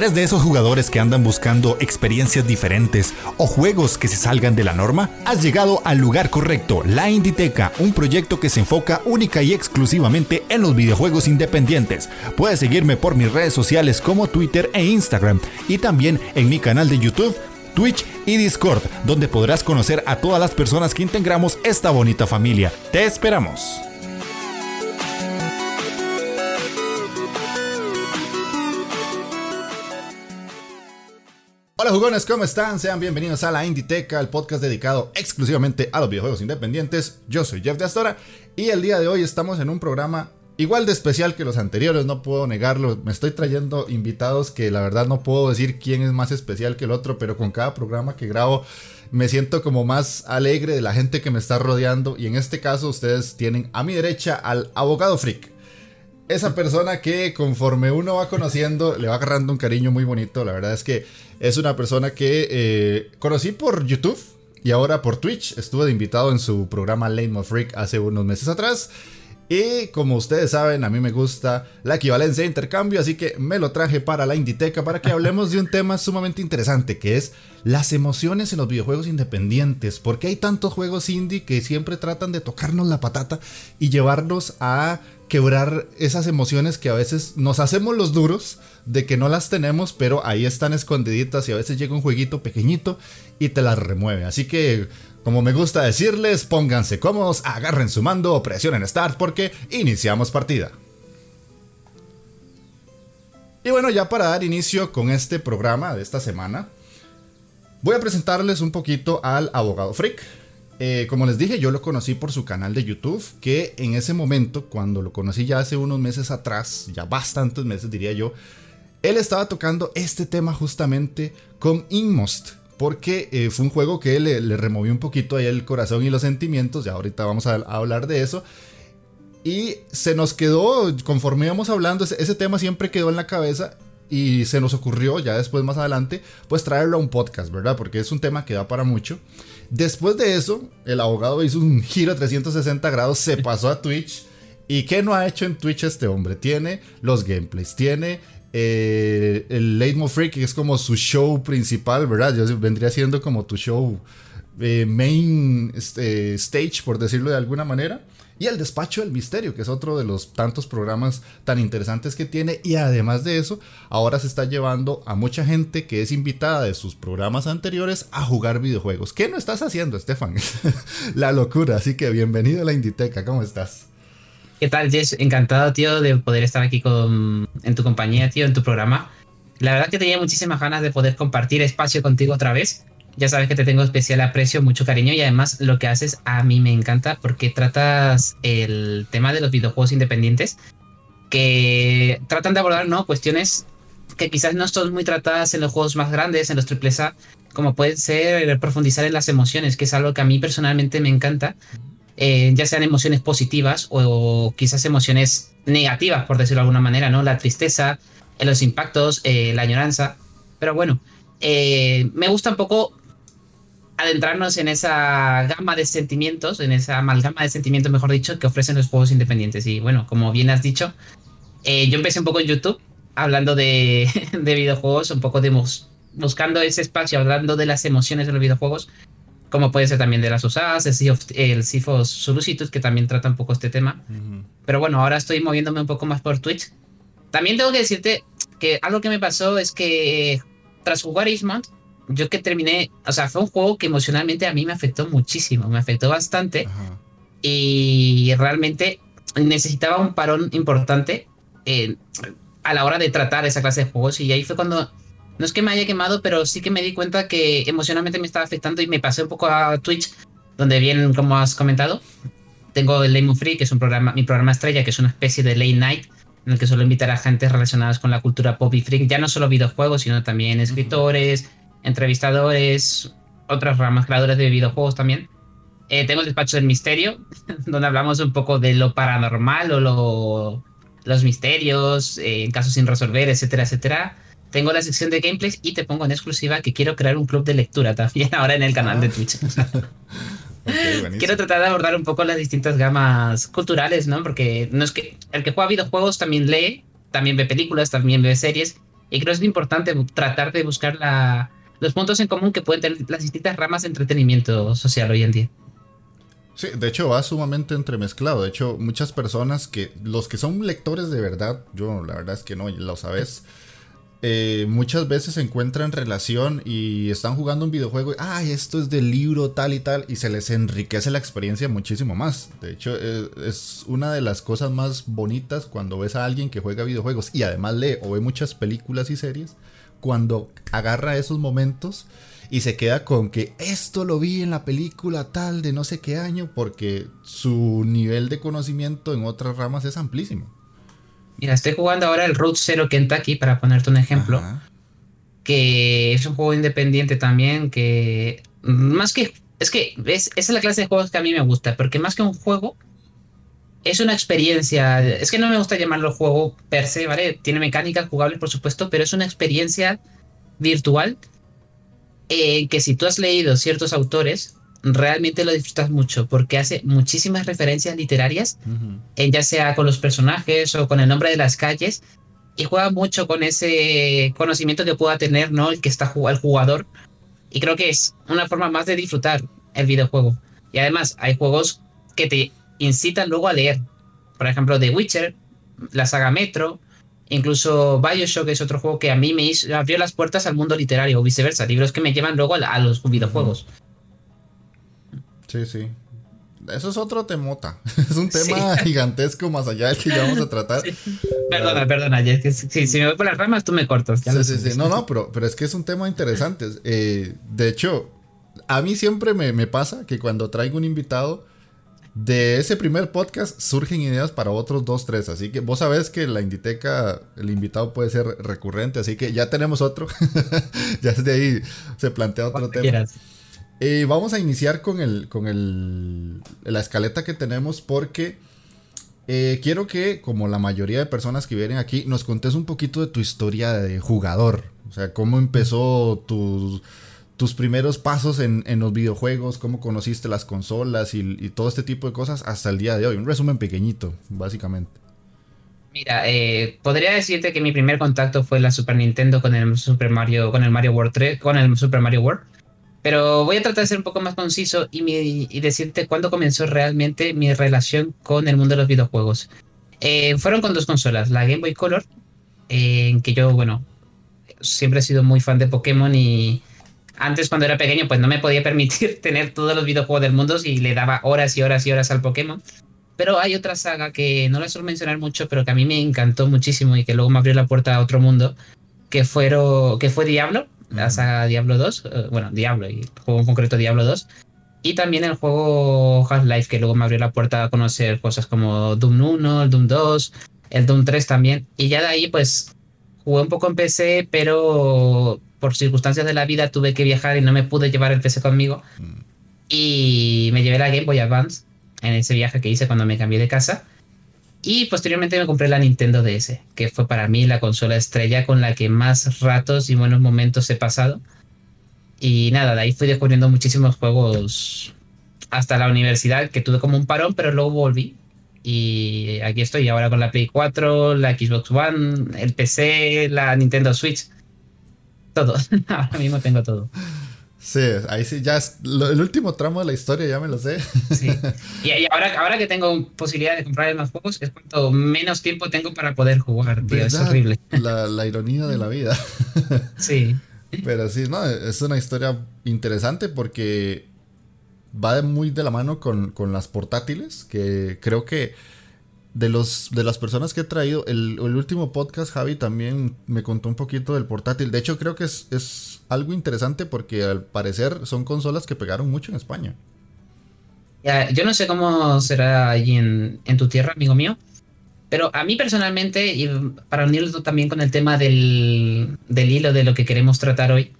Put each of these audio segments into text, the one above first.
¿Eres de esos jugadores que andan buscando experiencias diferentes o juegos que se salgan de la norma? Has llegado al lugar correcto, La Inditeca, un proyecto que se enfoca única y exclusivamente en los videojuegos independientes. Puedes seguirme por mis redes sociales como Twitter e Instagram y también en mi canal de YouTube Twitch y Discord, donde podrás conocer a todas las personas que integramos esta bonita familia. Te esperamos. Hola jugones, ¿cómo están? Sean bienvenidos a la Inditeca, el podcast dedicado exclusivamente a los videojuegos independientes. Yo soy Jeff de Astora y el día de hoy estamos en un programa igual de especial que los anteriores, no puedo negarlo. Me estoy trayendo invitados que la verdad no puedo decir quién es más especial que el otro, pero con cada programa que grabo me siento como más alegre de la gente que me está rodeando y en este caso ustedes tienen a mi derecha al abogado freak esa persona que conforme uno va conociendo le va agarrando un cariño muy bonito. La verdad es que es una persona que eh, conocí por YouTube y ahora por Twitch. Estuve de invitado en su programa Lane of Freak hace unos meses atrás. Y como ustedes saben, a mí me gusta la equivalencia de intercambio, así que me lo traje para la Inditeca para que hablemos de un tema sumamente interesante, que es las emociones en los videojuegos independientes. Porque hay tantos juegos indie que siempre tratan de tocarnos la patata y llevarnos a quebrar esas emociones que a veces nos hacemos los duros de que no las tenemos, pero ahí están escondiditas y a veces llega un jueguito pequeñito y te las remueve. Así que, como me gusta decirles, pónganse cómodos, agarren su mando, presionen Start porque iniciamos partida. Y bueno, ya para dar inicio con este programa de esta semana, voy a presentarles un poquito al abogado Freak. Eh, como les dije, yo lo conocí por su canal de YouTube, que en ese momento, cuando lo conocí ya hace unos meses atrás, ya bastantes meses diría yo, él estaba tocando este tema justamente con Inmost, porque eh, fue un juego que le, le, removió un poquito ahí el corazón y los sentimientos, ya ahorita vamos a, hablar de eso. Y se nos quedó, conforme íbamos hablando, ese tema siempre quedó en la cabeza y se nos ocurrió ya después más adelante pues traerlo a un podcast, ¿verdad? Porque es un tema que da para mucho. Después de eso, el abogado hizo un giro 360 grados, se pasó a Twitch. ¿Y qué no ha hecho en Twitch este hombre? Tiene los gameplays, tiene eh, el Late Freak, que es como su show principal, ¿verdad? Yo vendría siendo como tu show eh, main este, stage, por decirlo de alguna manera. Y el despacho del misterio, que es otro de los tantos programas tan interesantes que tiene. Y además de eso, ahora se está llevando a mucha gente que es invitada de sus programas anteriores a jugar videojuegos. ¿Qué no estás haciendo, Estefan? la locura. Así que bienvenido a la Inditeca. ¿Cómo estás? ¿Qué tal, Jess? Encantado, tío, de poder estar aquí con, en tu compañía, tío, en tu programa. La verdad que tenía muchísimas ganas de poder compartir espacio contigo otra vez. Ya sabes que te tengo especial aprecio, mucho cariño y además lo que haces a mí me encanta porque tratas el tema de los videojuegos independientes que tratan de abordar ¿no? cuestiones que quizás no son muy tratadas en los juegos más grandes, en los AAA, como puede ser profundizar en las emociones, que es algo que a mí personalmente me encanta, eh, ya sean emociones positivas o, quizás emociones negativas, por decirlo de alguna manera, ¿no? La tristeza, los impactos, eh, la añoranza. Pero bueno, eh, me gusta un poco adentrarnos en esa gama de sentimientos, en esa amalgama de sentimientos, mejor dicho, que ofrecen los juegos independientes. Y bueno, como bien has dicho, eh, yo empecé un poco en YouTube hablando de, videojuegos, un poco de buscando ese espacio, hablando de las emociones de los videojuegos, como puede ser también de las usadas, el Sea of, que también trata un poco este tema. Pero bueno, ahora estoy moviéndome un poco más por Twitch. También tengo que decirte que algo que me pasó es que tras jugar Eastmont, yo que terminé, o sea, fue un juego que emocionalmente a mí me afectó muchísimo, me afectó bastante y realmente necesitaba un parón importante eh, a la hora de tratar esa clase de juegos y ahí fue cuando, no es que me haya quemado, pero sí que me di cuenta que emocionalmente me estaba afectando y me pasé un poco a Twitch, donde bien, como has comentado, tengo el Lemon Free, que es un programa, mi programa estrella, que es una especie de late night en el que suelo invitar a gente relacionadas con la cultura pop y freak, ya no solo videojuegos, sino también escritores, entrevistadores, otras ramas, creadores de videojuegos también. Eh, tengo el despacho del misterio, donde hablamos un poco de lo paranormal o los misterios, eh, casos sin resolver, etcétera, etcétera. Tengo la sección de gameplays y te pongo en exclusiva que quiero crear un club de lectura también ahora en el canal de ah. Twitch. quiero tratar de abordar un poco las distintas gamas culturales, ¿no? Porque no es que el que juega videojuegos también lee, también ve películas, también ve series Y creo que es importante tratar de buscar la, los puntos en común que pueden tener las distintas ramas de entretenimiento social hoy en día. Sí, de hecho va sumamente entremezclado. De hecho, muchas personas que, los que son lectores de verdad, yo la verdad es que no, lo sabes, eh, muchas veces se encuentran relación y están jugando un videojuego y, ay, esto es del libro tal y tal, y se les enriquece la experiencia muchísimo más. De hecho, eh, es una de las cosas más bonitas cuando ves a alguien que juega videojuegos y además lee o ve muchas películas y series, cuando agarra esos momentos y se queda con que esto lo vi en la película tal de no sé qué año, porque su nivel de conocimiento en otras ramas es amplísimo. Mira, estoy jugando ahora el Road Zero Kentucky, para ponerte un ejemplo. Que es un juego independiente también, que más que... Es que es, esa es la clase de juegos que a mí me gusta, porque más que un juego, es una experiencia. Es que no me gusta llamarlo juego per se, ¿vale? Tiene mecánicas jugables, por supuesto, pero es una experiencia virtual eh, que si tú has leído ciertos autores, realmente lo disfrutas mucho porque hace muchísimas referencias literarias, en ya sea con los personajes o con el nombre de las calles, y juega mucho con ese conocimiento que pueda tener ¿no? el que está el jugador. Y creo que es una forma más de disfrutar el videojuego. Y además hay juegos que te incitan luego a leer. Por ejemplo, The Witcher, la saga Metro, incluso Bioshock es otro juego que a mí me hizo, abrió las puertas al mundo literario o viceversa, libros que me llevan luego a, los videojuegos. Sí, sí. Eso es otro temota. Es un tema gigantesco más allá del que ya vamos a tratar. Perdona, perdona. si, me voy por las ramas, tú me cortas. sí, sí, sí. No, no, pero, pero es que es un tema interesante. Eh, de hecho, a mí siempre me, me, pasa que cuando traigo un invitado, de ese primer podcast surgen ideas para otros dos, tres. Así que vos sabés que la Inditeca, el invitado puede ser recurrente. Así que ya tenemos otro. ya desde ahí se plantea otro tema. Eh, vamos a iniciar con, el, con el, la escaleta que tenemos porque eh, quiero que, como la mayoría de personas que vienen aquí, nos contes un poquito de tu historia de jugador. O sea, cómo empezó tus, tus primeros pasos en, los videojuegos, cómo conociste las consolas y, todo este tipo de cosas hasta el día de hoy. Un resumen pequeñito, básicamente. Mira, eh, podría decirte que mi primer contacto fue la Super Nintendo con el Super Mario, con el Mario World 3, con el Super Mario World. Pero voy a tratar de ser un poco más conciso y, decirte cuándo comenzó realmente mi relación con el mundo de los videojuegos. Eh, fueron con dos consolas, la Game Boy Color, en que yo, bueno, siempre he sido muy fan de Pokémon y antes cuando era pequeño pues no me podía permitir tener todos los videojuegos del mundo y le daba horas y horas y horas al Pokémon. Pero hay otra saga que no la suelo mencionar mucho, pero que a mí me encantó muchísimo y que luego me abrió la puerta a otro mundo, que, que fue Diablo la saga Diablo 2, eh, bueno, Diablo y el juego en concreto Diablo 2. Y también el juego Half-Life, que luego me abrió la puerta a conocer cosas como Doom 1, el Doom 2, el Doom 3 también. Y ya de ahí, pues, jugué un poco en PC, pero por circunstancias de la vida tuve que viajar y no me pude llevar el PC conmigo. Mm. Y me llevé la Game Boy Advance en ese viaje que hice cuando me cambié de casa. Y posteriormente me compré la Nintendo DS, que fue para mí la consola estrella con la que más ratos y buenos momentos he pasado. Y nada, de ahí fui descubriendo muchísimos juegos hasta la universidad, que tuve como un parón, pero luego volví. Y aquí estoy ahora con la Play 4, la Xbox One, el PC, la Nintendo Switch. Todo. ahora mismo tengo todo. Sí, ahí sí, ya es el último tramo de la historia, ya me lo sé. Sí. Y, ahora, ahora que tengo posibilidad de comprar más juegos, es cuanto menos tiempo tengo para poder jugar, tío. Es horrible. La, la, ironía de la vida. Sí. Pero sí, no, es una historia interesante porque va muy de la mano con, con las portátiles, que creo que de, los, de las personas que he traído, el, último podcast, Javi también me contó un poquito del portátil. De hecho, creo que es, es algo interesante porque al parecer son consolas que pegaron mucho en España. yo no sé cómo será allí en, tu tierra, amigo mío, pero a mí personalmente, y para unirlo también con el tema del, del hilo de lo que queremos tratar hoy,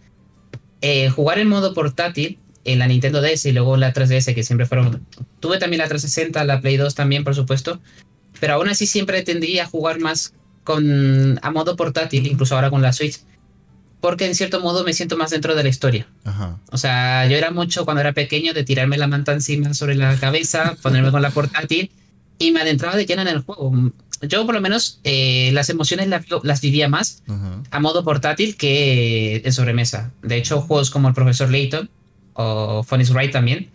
eh, jugar en modo portátil en la Nintendo DS y luego la 3DS, que siempre fueron. Tuve también la 360, la Play 2 también, por supuesto pero aún así siempre tendría a jugar más con a modo portátil, incluso ahora con la Switch, porque en cierto modo me siento más dentro de la historia. O sea, yo era mucho cuando era pequeño de tirarme la manta encima sobre la cabeza, ponerme con la portátil y me adentraba de lleno en el juego. yo por lo menos eh, las emociones las, vivía más a modo portátil que en sobremesa. De hecho, juegos como el Profesor Layton o Funny's Right también,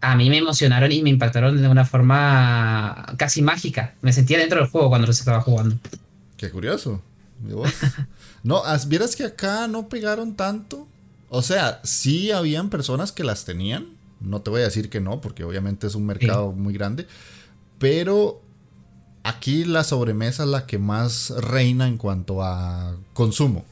a mí me emocionaron y me impactaron de una forma casi mágica. Me sentía dentro del juego cuando los estaba jugando. Qué curioso. no, vieras que acá no pegaron tanto. O sea, sí habían personas que las tenían. No te voy a decir que no, porque obviamente es un mercado muy grande. Pero aquí la sobremesa es la que más reina en cuanto a consumo.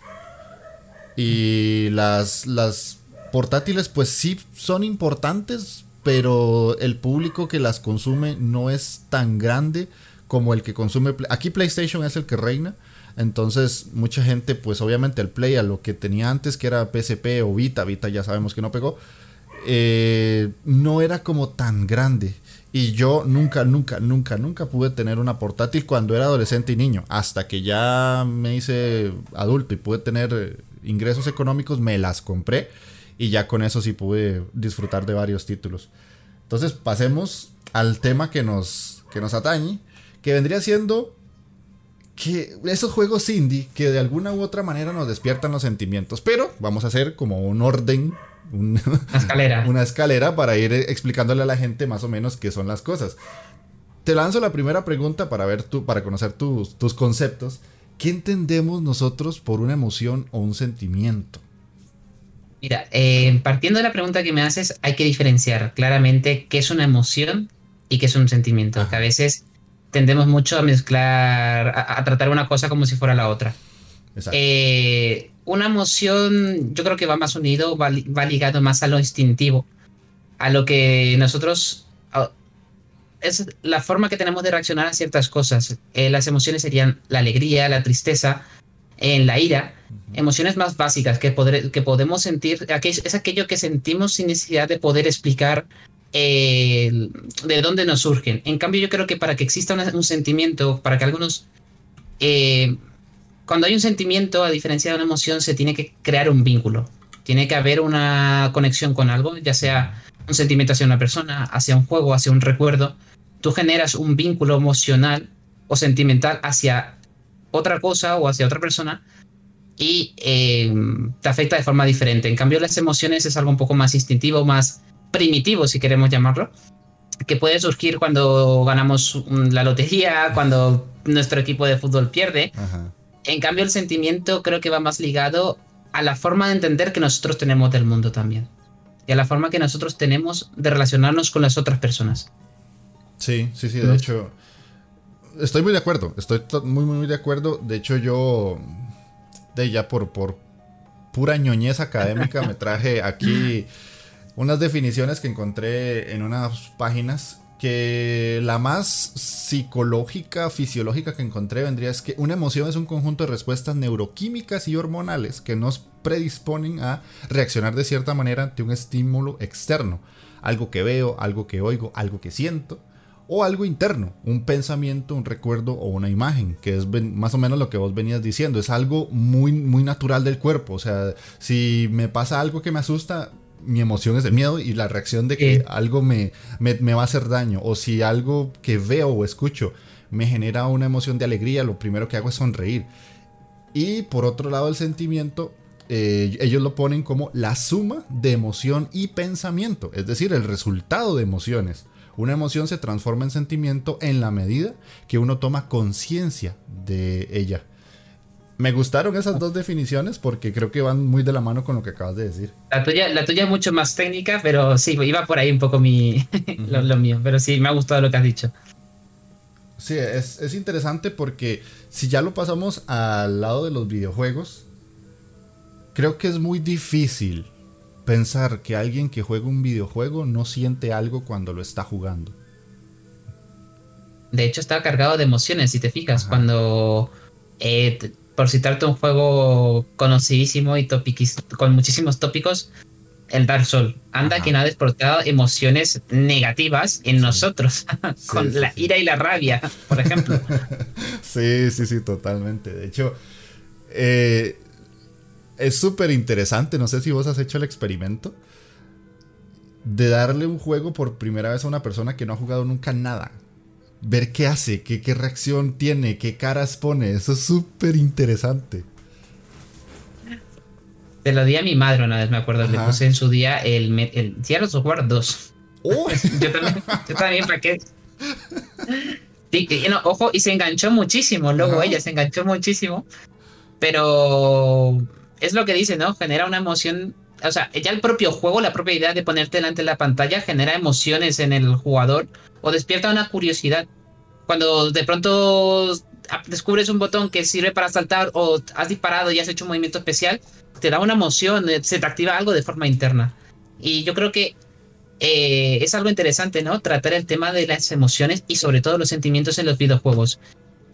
Y las, las portátiles pues sí son importantes, pero el público que las consume no es tan grande como el que consume... Aquí PlayStation es el que reina. Entonces, mucha gente, pues obviamente el Play a lo que tenía antes, que era PSP o Vita, Vita ya sabemos que no pegó, eh, no era como tan grande. Y yo nunca, nunca, nunca, nunca pude tener una portátil cuando era adolescente y niño. Hasta que ya me hice adulto y pude tener ingresos económicos, me las compré. Y ya con eso sí pude disfrutar de varios títulos. Entonces pasemos al tema que nos, que nos atañe, que vendría siendo que esos juegos indie que de alguna u otra manera nos despiertan los sentimientos. Pero vamos a hacer como un orden una escalera. una escalera para ir explicándole a la gente más o menos qué son las cosas. Te lanzo la primera pregunta para ver tú, para conocer tus, conceptos. ¿Qué entendemos nosotros por una emoción o un sentimiento? Mira, eh, partiendo de la pregunta que me haces, hay que diferenciar claramente qué es una emoción y qué es un sentimiento. Que a veces tendemos mucho a mezclar, a, tratar una cosa como si fuera la otra. Eh, una emoción, yo creo que va más unido, va, ligado más a lo instintivo, a lo que nosotros es la forma que tenemos de reaccionar a ciertas cosas. Eh, las emociones serían la alegría, la tristeza, en la ira, emociones más básicas que, que podemos sentir, es aquello que sentimos sin necesidad de poder explicar eh, de dónde nos surgen. En cambio, yo creo que para que exista un, sentimiento, para que algunos... Eh, cuando hay un sentimiento, a diferencia de una emoción, se tiene que crear un vínculo. Tiene que haber una conexión con algo, ya sea un sentimiento hacia una persona, hacia un juego, hacia un recuerdo. Tú generas un vínculo emocional o sentimental hacia otra cosa o hacia otra persona y eh, te afecta de forma diferente. En cambio, las emociones es algo un poco más instintivo, más primitivo, si queremos llamarlo, que puede surgir cuando ganamos la lotería, cuando nuestro equipo de fútbol pierde. En cambio, el sentimiento creo que va más ligado a la forma de entender que nosotros tenemos del mundo también. Y a la forma que nosotros tenemos de relacionarnos con las otras personas. Sí, sí, sí, de hecho. Estoy muy de acuerdo. Estoy muy, muy de acuerdo. De hecho, yo. De ya por, por pura ñoñez académica me traje aquí unas definiciones que encontré en unas páginas que la más psicológica, fisiológica que encontré vendría es que una emoción es un conjunto de respuestas neuroquímicas y hormonales que nos predisponen a reaccionar de cierta manera ante un estímulo externo, algo que veo, algo que oigo, algo que siento, o algo interno, un pensamiento, un recuerdo o una imagen, que es más o menos lo que vos venías diciendo, es algo muy, muy natural del cuerpo, o sea, si me pasa algo que me asusta, mi emoción es el miedo y la reacción de que algo me, me, va a hacer daño. O si algo que veo o escucho me genera una emoción de alegría, lo primero que hago es sonreír. Y por otro lado, el sentimiento, eh, ellos lo ponen como la suma de emoción y pensamiento, es decir, el resultado de emociones. Una emoción se transforma en sentimiento en la medida que uno toma conciencia de ella. Me gustaron esas dos definiciones porque creo que van muy de la mano con lo que acabas de decir. La tuya, la tuya es mucho más técnica, pero sí, iba por ahí un poco mi, lo, mío. Pero sí, me ha gustado lo que has dicho. Sí, es, es interesante porque si ya lo pasamos al lado de los videojuegos, creo que es muy difícil pensar que alguien que juega un videojuego no siente algo cuando lo está jugando. De hecho, está cargado de emociones, si te fijas. Cuando eh, por citarte un juego conocidísimo y con muchísimos tópicos, el Dark Souls. Anda que no ha despertado emociones negativas en nosotros, con la ira y la rabia, por ejemplo. sí, sí, sí, totalmente. De hecho, eh, es súper interesante, no sé si vos has hecho el experimento, de darle un juego por primera vez a una persona que no ha jugado nunca nada. ver qué hace, qué, qué reacción tiene, qué caras pone. Eso es súper interesante. Te lo di a mi madre una vez, me acuerdo. Le puse en su día el, el Gears of War 2. yo también, yo también, ¿para qué? ojo, y se enganchó muchísimo. Luego ella se enganchó muchísimo. Pero es lo que dice, ¿no? Genera una emoción. O sea, ya el propio juego, la propia idea de ponerte delante de la pantalla genera emociones en el jugador o despierta una curiosidad. Cuando de pronto descubres un botón que sirve para saltar o has disparado y has hecho un movimiento especial, te da una emoción, eh, se te activa algo de forma interna. Y yo creo que eh, es algo interesante, ¿no? Tratar el tema de las emociones y sobre todo los sentimientos en los videojuegos.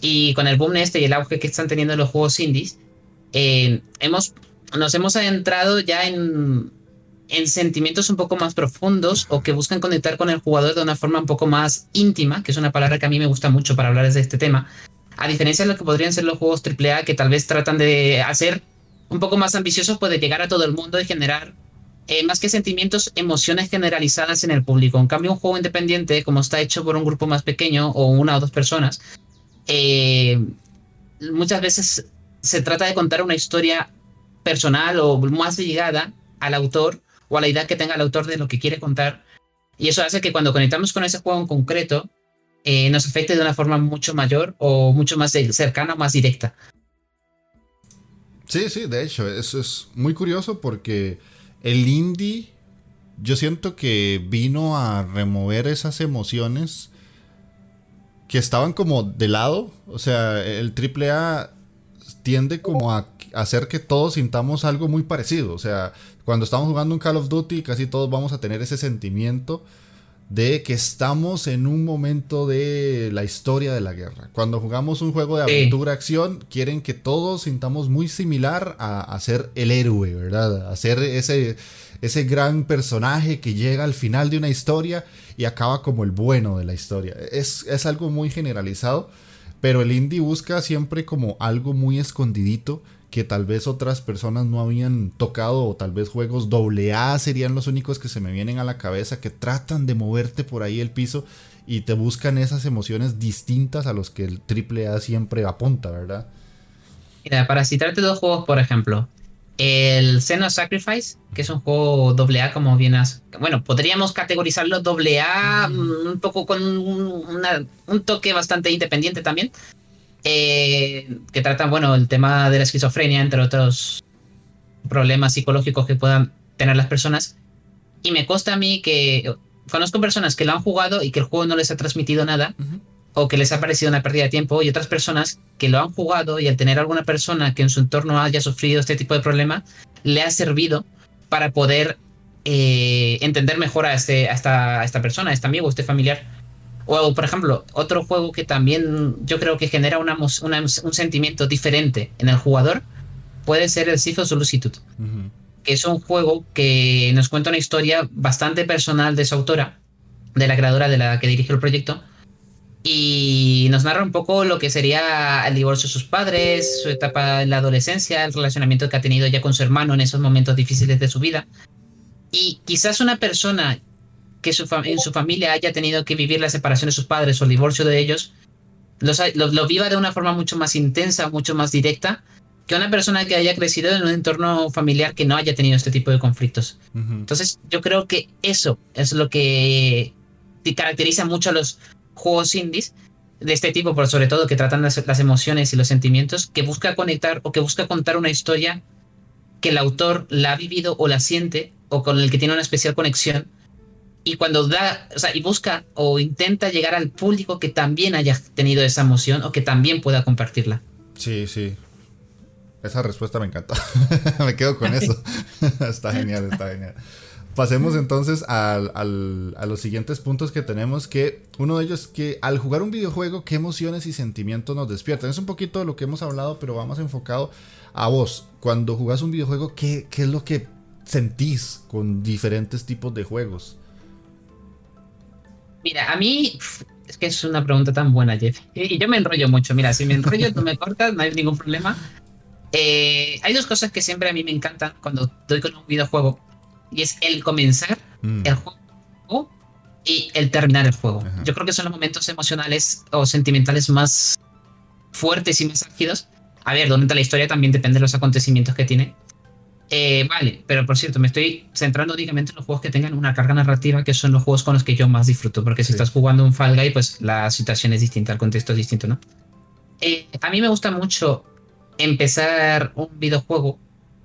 Y con el boom este y el auge que están teniendo los juegos indies, eh, hemos, nos hemos adentrado ya en, en sentimientos un poco más profundos o que buscan conectar con el jugador de una forma un poco más íntima, que es una palabra que a mí me gusta mucho para hablar de este tema. A diferencia de lo que podrían ser los juegos AAA, que tal vez tratan de hacer un poco más ambiciosos, puede llegar a todo el mundo y generar eh, más que sentimientos, emociones generalizadas en el público. En cambio, un juego independiente, como está hecho por un grupo más pequeño o una o dos personas, eh, muchas veces se trata de contar una historia personal o más llegada al autor o a la idea que tenga el autor de lo que quiere contar. Y eso hace que cuando conectamos con ese juego en concreto, eh, nos afecte de una forma mucho mayor o mucho más cercana o más directa. Sí, sí, de hecho, eso es muy curioso porque el indie, yo siento que vino a remover esas emociones que estaban como de lado. O sea, el AAA tiende como a hacer que todos sintamos algo muy parecido. O sea, cuando estamos jugando un Call of Duty, casi todos vamos a tener ese sentimiento de que estamos en un momento de la historia de la guerra. Cuando jugamos un juego de aventura, acción, quieren que todos sintamos muy similar a, ser el héroe, ¿verdad? A ser ese, ese gran personaje que llega al final de una historia y acaba como el bueno de la historia. Es, es algo muy generalizado, pero el indie busca siempre como algo muy escondidito que tal vez otras personas no habían tocado o tal vez juegos AA serían los únicos que se me vienen a la cabeza que tratan de moverte por ahí el piso y te buscan esas emociones distintas a los que el AAA siempre apunta, ¿verdad? Mira, para citarte dos juegos, por ejemplo, el Xeno Sacrifice, que es un juego AA como bien has... Bueno, podríamos categorizarlo AA mm, un poco con un toque bastante independiente también, eh, que tratan, bueno, el tema de la esquizofrenia, entre otros problemas psicológicos que puedan tener las personas. Y me consta a mí que conozco personas que lo han jugado y que el juego no les ha transmitido nada, o que les ha parecido una pérdida de tiempo, y otras personas que lo han jugado y al tener alguna persona que en su entorno haya sufrido este tipo de problema, le ha servido para poder eh, entender mejor a, este, a, esta, a esta persona, a este amigo, a este familiar. O, por ejemplo, otro juego que también yo creo que genera una, un sentimiento diferente en el jugador puede ser el Sith of Solicitude, que es un juego que nos cuenta una historia bastante personal de su autora, de la creadora de la que dirigió el proyecto, y nos narra un poco lo que sería el divorcio de sus padres, su etapa en la adolescencia, el relacionamiento que ha tenido ya con su hermano en esos momentos difíciles de su vida. Y quizás una persona que en su familia haya tenido que vivir la separación de sus padres o el divorcio de ellos, lo, viva de una forma mucho más intensa, mucho más directa, que una persona que haya crecido en un entorno familiar que no haya tenido este tipo de conflictos. Entonces, yo creo que eso es lo que caracteriza mucho a los juegos indies de este tipo, pero sobre todo que tratan las, las, emociones y los sentimientos, que busca conectar o que busca contar una historia que el autor la ha vivido o la siente o con el que tiene una especial conexión y cuando da, o sea, y busca o intenta llegar al público que también haya tenido esa emoción o que también pueda compartirla. Sí, sí. Esa respuesta me encanta. me quedo con eso. está genial, está genial. Pasemos entonces a los siguientes puntos que tenemos, que uno de ellos es que al jugar un videojuego, qué emociones y sentimientos nos despiertan. Es un poquito de lo que hemos hablado, pero vamos enfocado a vos. Cuando jugás un videojuego, ¿qué, qué es lo que sentís con diferentes tipos de juegos? Mira, a mí es que es una pregunta tan buena, Jeff. Y yo me enrollo mucho. Mira, si me enrollo, tú me cortas, no hay ningún problema. Eh, hay dos cosas que siempre a mí me encantan cuando estoy con un videojuego. Y es el comenzar mm. el juego y el terminar el juego. Yo creo que son los momentos emocionales o sentimentales más fuertes y más álgidos. A ver, donde la historia también depende de los acontecimientos que tiene. Eh, vale, pero por cierto, me estoy centrando únicamente en los juegos que tengan una carga narrativa, que son los juegos con los que yo más disfruto, porque si estás jugando un Fall Guy, pues la situación es distinta, el contexto es distinto, ¿no? Eh, a mí me gusta mucho empezar un videojuego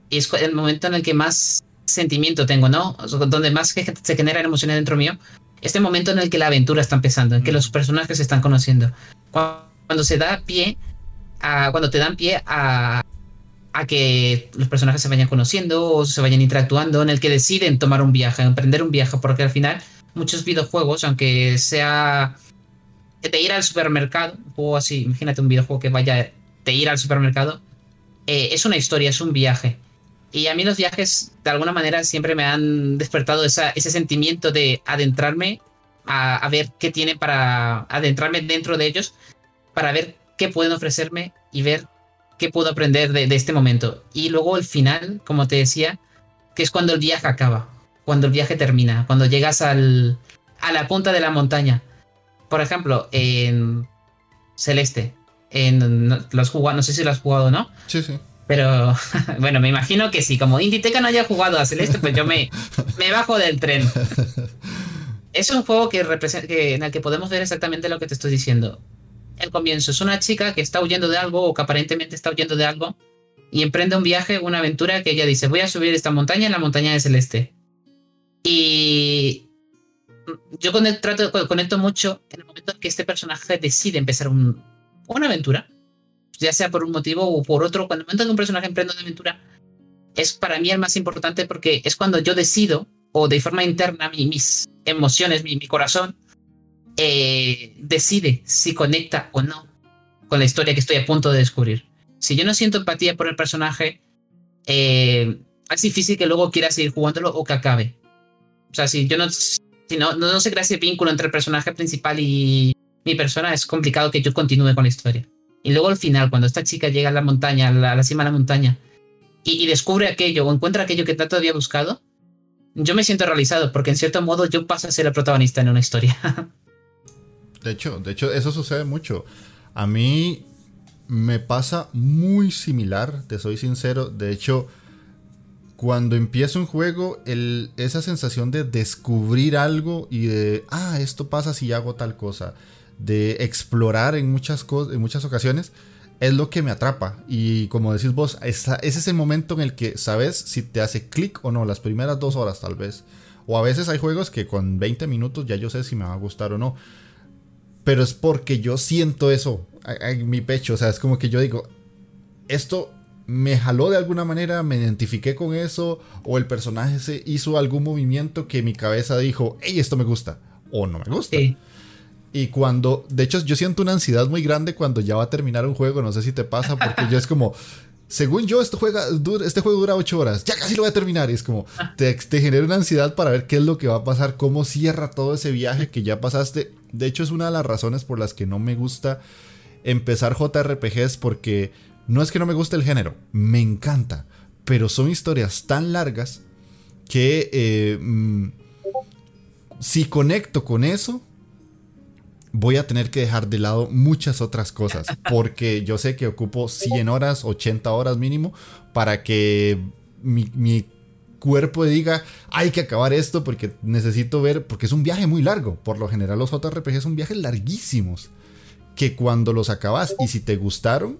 y es el momento en el que más sentimiento tengo, ¿no? Donde más se generan emociones dentro mío. Este momento en el que la aventura está empezando, en que los personajes se están conociendo. Cuando se da pie a, cuando te dan pie a, a que los personajes se vayan conociendo o se vayan interactuando, en el que deciden tomar un viaje, emprender un viaje, porque al final muchos videojuegos, aunque sea de ir al supermercado, o así, imagínate un videojuego que vaya de ir al supermercado, eh, es una historia, es un viaje. Y a mí los viajes, de alguna manera, siempre me han despertado ese sentimiento de adentrarme a, ver qué tiene para adentrarme dentro de ellos, para ver qué pueden ofrecerme y ver qué puedo aprender de, este momento. Y luego el final, como te decía, que es cuando el viaje acaba, cuando el viaje termina, cuando llegas al, a la punta de la montaña. Por ejemplo, en Celeste, en los no sé si lo has jugado o no. Sí, sí. Pero bueno, me imagino que sí, como Inditeca no haya jugado a Celeste, pues yo me, me bajo del tren. Es un juego que, que en el que podemos ver exactamente lo que te estoy diciendo. El comienzo es una chica que está huyendo de algo o que aparentemente está huyendo de algo y emprende un viaje, una aventura que ella dice, voy a subir esta montaña en la montaña de Celeste. Y yo conecto, conecto mucho en el momento en que este personaje decide empezar una aventura ya sea por un motivo o por otro, cuando momento que un personaje emprende una aventura, es para mí el más importante porque es cuando yo decido, o de forma interna, mis emociones, mi, corazón, eh, decide si conecta o no con la historia que estoy a punto de descubrir. Si yo no siento empatía por el personaje, eh, es difícil que luego quiera seguir jugándolo o que acabe. O sea, si yo no, si no, no, no se crea ese vínculo entre el personaje principal y mi persona, es complicado que yo continúe con la historia. Y luego al final, cuando esta chica llega a la montaña, a la, cima de la montaña, y, descubre aquello o encuentra aquello que tanto había buscado, yo me siento realizado, porque en cierto modo yo paso a ser el protagonista en una historia. de hecho, de hecho, eso sucede mucho. A mí me pasa muy similar, te soy sincero. De hecho, cuando empiezo un juego, el, esa sensación de descubrir algo y de, ah, esto pasa si hago tal cosa de explorar en muchas, en muchas ocasiones, es lo que me atrapa. Y como decís vos, ese es el momento en el que sabes si te hace clic o no, las primeras dos horas tal vez. O a veces hay juegos que con 20 minutos ya yo sé si me va a gustar o no. Pero es porque yo siento eso en mi pecho. O sea, es como que yo digo, esto me jaló de alguna manera, me identifiqué con eso, o el personaje se hizo algún movimiento que mi cabeza dijo, hey, esto me gusta, o no me gusta. Y cuando, de hecho, yo siento una ansiedad muy grande cuando ya va a terminar un juego, no sé si te pasa, porque yo es como, según yo, este, este juego dura 8 horas, ya casi lo voy a terminar. Y es como, te, te, genera una ansiedad para ver qué es lo que va a pasar, cómo cierra todo ese viaje que ya pasaste. De hecho, es una de las razones por las que no me gusta empezar JRPGs, porque no es que no me guste el género, me encanta, pero son historias tan largas que eh, mm, si conecto con eso, voy a tener que dejar de lado muchas otras cosas, porque yo sé que ocupo 100 horas, 80 horas mínimo, para que mi, cuerpo diga, hay que acabar esto porque necesito ver, porque es un viaje muy largo. Por lo general los JRPG son viajes larguísimos, que cuando los acabas y si te gustaron,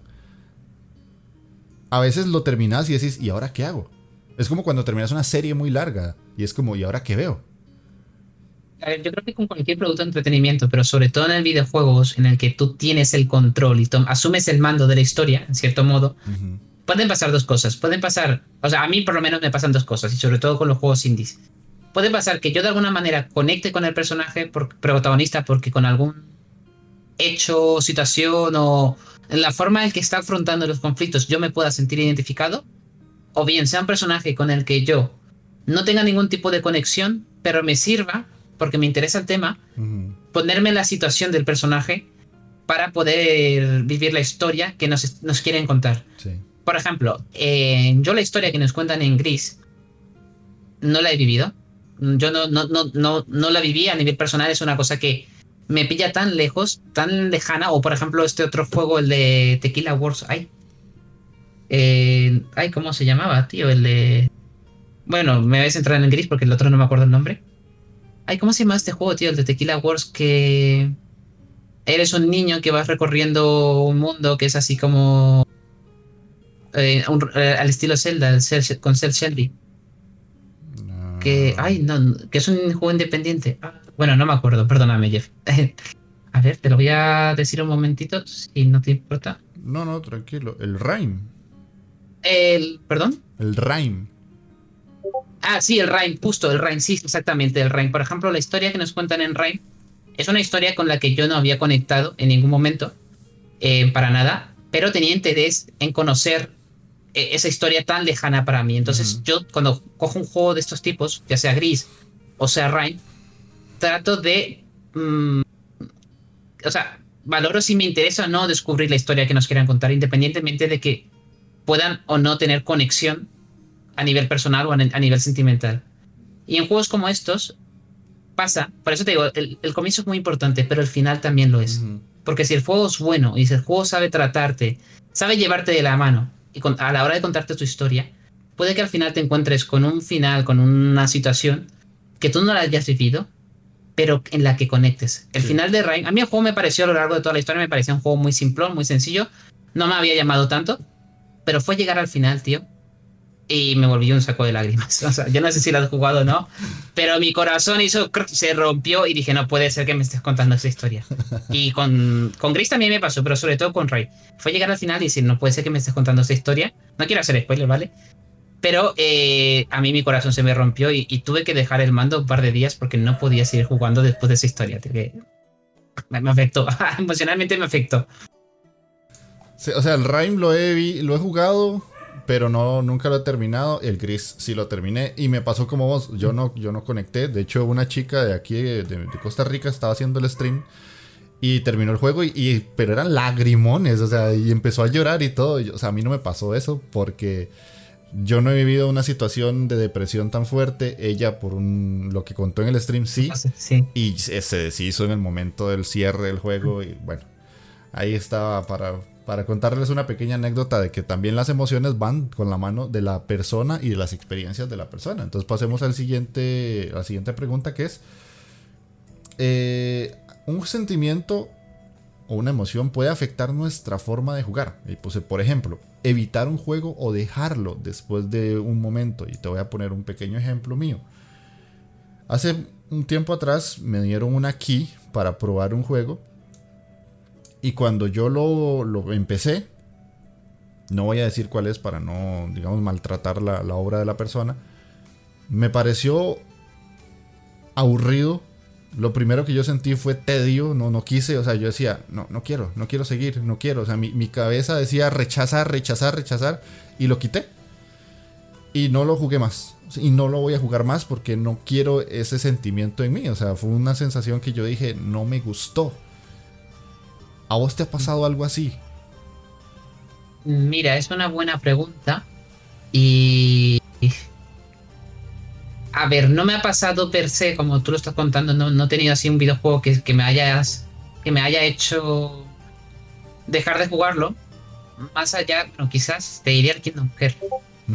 a veces lo terminas y decís, ¿y ahora qué hago? Es como cuando terminas una serie muy larga y es como, ¿y ahora qué veo? Yo creo que con cualquier producto de entretenimiento, pero sobre todo en el videojuegos, en el que tú tienes el control y asumes el mando de la historia, en cierto modo, pueden pasar dos cosas. Pueden pasar, o sea, a mí por lo menos me pasan dos cosas, y sobre todo con los juegos indies. Puede pasar que yo de alguna manera conecte con el personaje por, protagonista porque con algún hecho, situación o la forma en que está afrontando los conflictos yo me pueda sentir identificado, o bien sea un personaje con el que yo no tenga ningún tipo de conexión, pero me sirva porque me interesa el tema, ponerme en la situación del personaje para poder vivir la historia que nos, nos quieren contar. Por ejemplo, yo la historia que nos cuentan en Gris no la he vivido, Yo no, no, no, no, no la viví a nivel personal, es una cosa que me pilla tan lejos, tan lejana, o por ejemplo este otro juego, el de Tequila Wars, ay. Eh, ay, ¿cómo se llamaba, tío? El de... Bueno, me voy a centrar en gris porque el otro no me acuerdo el nombre. Ay, ¿cómo se llama este juego, tío? El de Tequila Wars que... Eres un niño que vas recorriendo un mundo que es así como... Eh, eh, al estilo Zelda, con Cell Shelby. Que, ay, no, que es un juego independiente. Ah, bueno, no me acuerdo, perdóname, Jeff. a ver, te lo voy a decir un momentito, si no te importa. No, no, tranquilo. El Rhyme. El, perdón. El Rhyme. Ah, sí, el Rhyme, justo, el Rhyme, sí, exactamente, el Rhyme. Por ejemplo, la historia que nos cuentan en Rhyme es una historia con la que yo no había conectado en ningún momento, eh, para nada, pero tenía interés en conocer e-, esa historia tan lejana para mí. Entonces, yo cuando cojo un juego de estos tipos, ya sea gris o sea Rhyme, trato de. Mm, o sea, valoro si me interesa o no descubrir la historia que nos quieran contar, independientemente de que puedan o no tener conexión a nivel personal o a, nivel sentimental. Y en juegos como estos pasa, por eso te digo, el, comienzo es muy importante, pero el final también lo es. Porque si el juego es bueno y si el juego sabe tratarte, sabe llevarte de la mano y a la hora de contarte tu historia, puede que al final te encuentres con un final, con una situación que tú no la hayas vivido, pero en la que conectes. El final de Rain, a mí el juego me pareció a lo largo de toda la historia, me parecía un juego muy simplón, muy sencillo, no me había llamado tanto, pero fue llegar al final, tío, y me volví un saco de lágrimas. O sea, yo no sé si lo has jugado o no, pero mi corazón hizo, se rompió y dije, no puede ser que me estés contando esa historia. Y con, con Gris también me pasó, pero sobre todo con Ray. Fue llegar al final y decir, no puede ser que me estés contando esa historia. No quiero hacer spoiler, ¿vale? Pero eh, a mí mi corazón se me rompió y, tuve que dejar el mando un par de días porque no podía seguir jugando después de esa historia. me, afectó, emocionalmente me afectó. o sea, el Rhyme lo he, lo he jugado pero no, nunca lo he terminado. El gris sí lo terminé. Y me pasó como vos, yo no, yo no conecté. De hecho, una chica de aquí, de, Costa Rica, estaba haciendo el stream. Y terminó el juego, y, pero eran lagrimones, o sea, y empezó a llorar y todo. o sea, a mí no me pasó eso porque yo no he vivido una situación de depresión tan fuerte. Ella, por un, lo que contó en el stream, sí. sí. Y se deshizo en el momento del cierre del juego. Y bueno, ahí estaba para, para contarles una pequeña anécdota de que también las emociones van con la mano de la persona y de las experiencias de la persona. Entonces pasemos al siguiente, a la siguiente pregunta que es, eh, ¿un sentimiento o una emoción puede afectar nuestra forma de jugar? Y pues, por ejemplo, evitar un juego o dejarlo después de un momento. Y te voy a poner un pequeño ejemplo mío. Hace un tiempo atrás me dieron una key para probar un juego y cuando yo lo, empecé, no voy a decir cuál es para no, digamos, maltratar la, obra de la persona, me pareció aburrido. Lo primero que yo sentí fue tedio, no, no quise, o sea, yo decía, no, no quiero, no quiero seguir, no quiero. O sea, mi, mi cabeza decía rechazar, rechazar, rechazar, y lo quité. Y no lo jugué más. Y no lo voy a jugar más porque no quiero ese sentimiento en mí. O sea, fue una sensación que yo dije, no me gustó. ¿A vos te ha pasado algo así? Mira, es una buena pregunta. Y. A ver, no me ha pasado per se, como tú lo estás contando, no, he tenido así un videojuego que, me hayas. que me haya hecho dejar de jugarlo. Más allá, no, quizás te diría el Kingdom Hearts.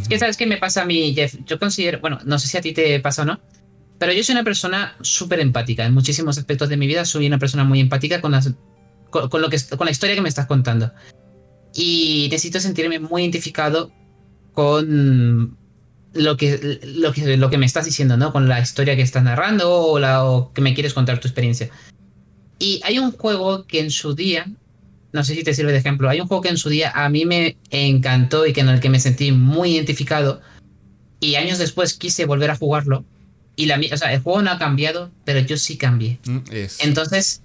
Es que sabes qué me pasa a mí, Jeff. Yo considero, bueno, no sé si a ti te pasa o no, pero yo soy una persona súper empática. En muchísimos aspectos de mi vida soy una persona muy empática con las con, lo que, con la historia que me estás contando. Y necesito sentirme muy identificado con lo que, lo que, lo que me estás diciendo, ¿no? Con la historia que estás narrando o, la, o que me quieres contar tu experiencia. Y hay un juego que en su día, no sé si te sirve de ejemplo, hay un juego que en su día a mí me encantó y que en el que me sentí muy identificado y años después quise volver a jugarlo y la, o sea, el juego no ha cambiado, pero yo sí cambié. Mm, Entonces,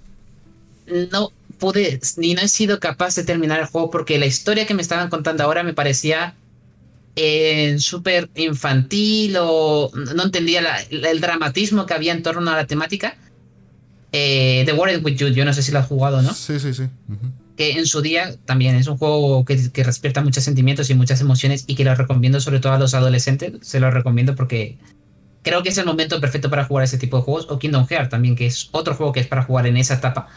no pude, ni no he sido capaz de terminar el juego porque la historia que me estaban contando ahora me parecía eh, súper infantil o no entendía el dramatismo que había en torno a la temática. Eh, The World With You, yo no sé si lo has jugado, ¿no? Sí, sí, sí. Que en su día también es un juego que, que despierta muchos sentimientos y muchas emociones y que lo recomiendo sobre todo a los adolescentes. Se lo recomiendo porque creo que es el momento perfecto para jugar ese tipo de juegos. O Kingdom Hearts también, que es otro juego que es para jugar en esa etapa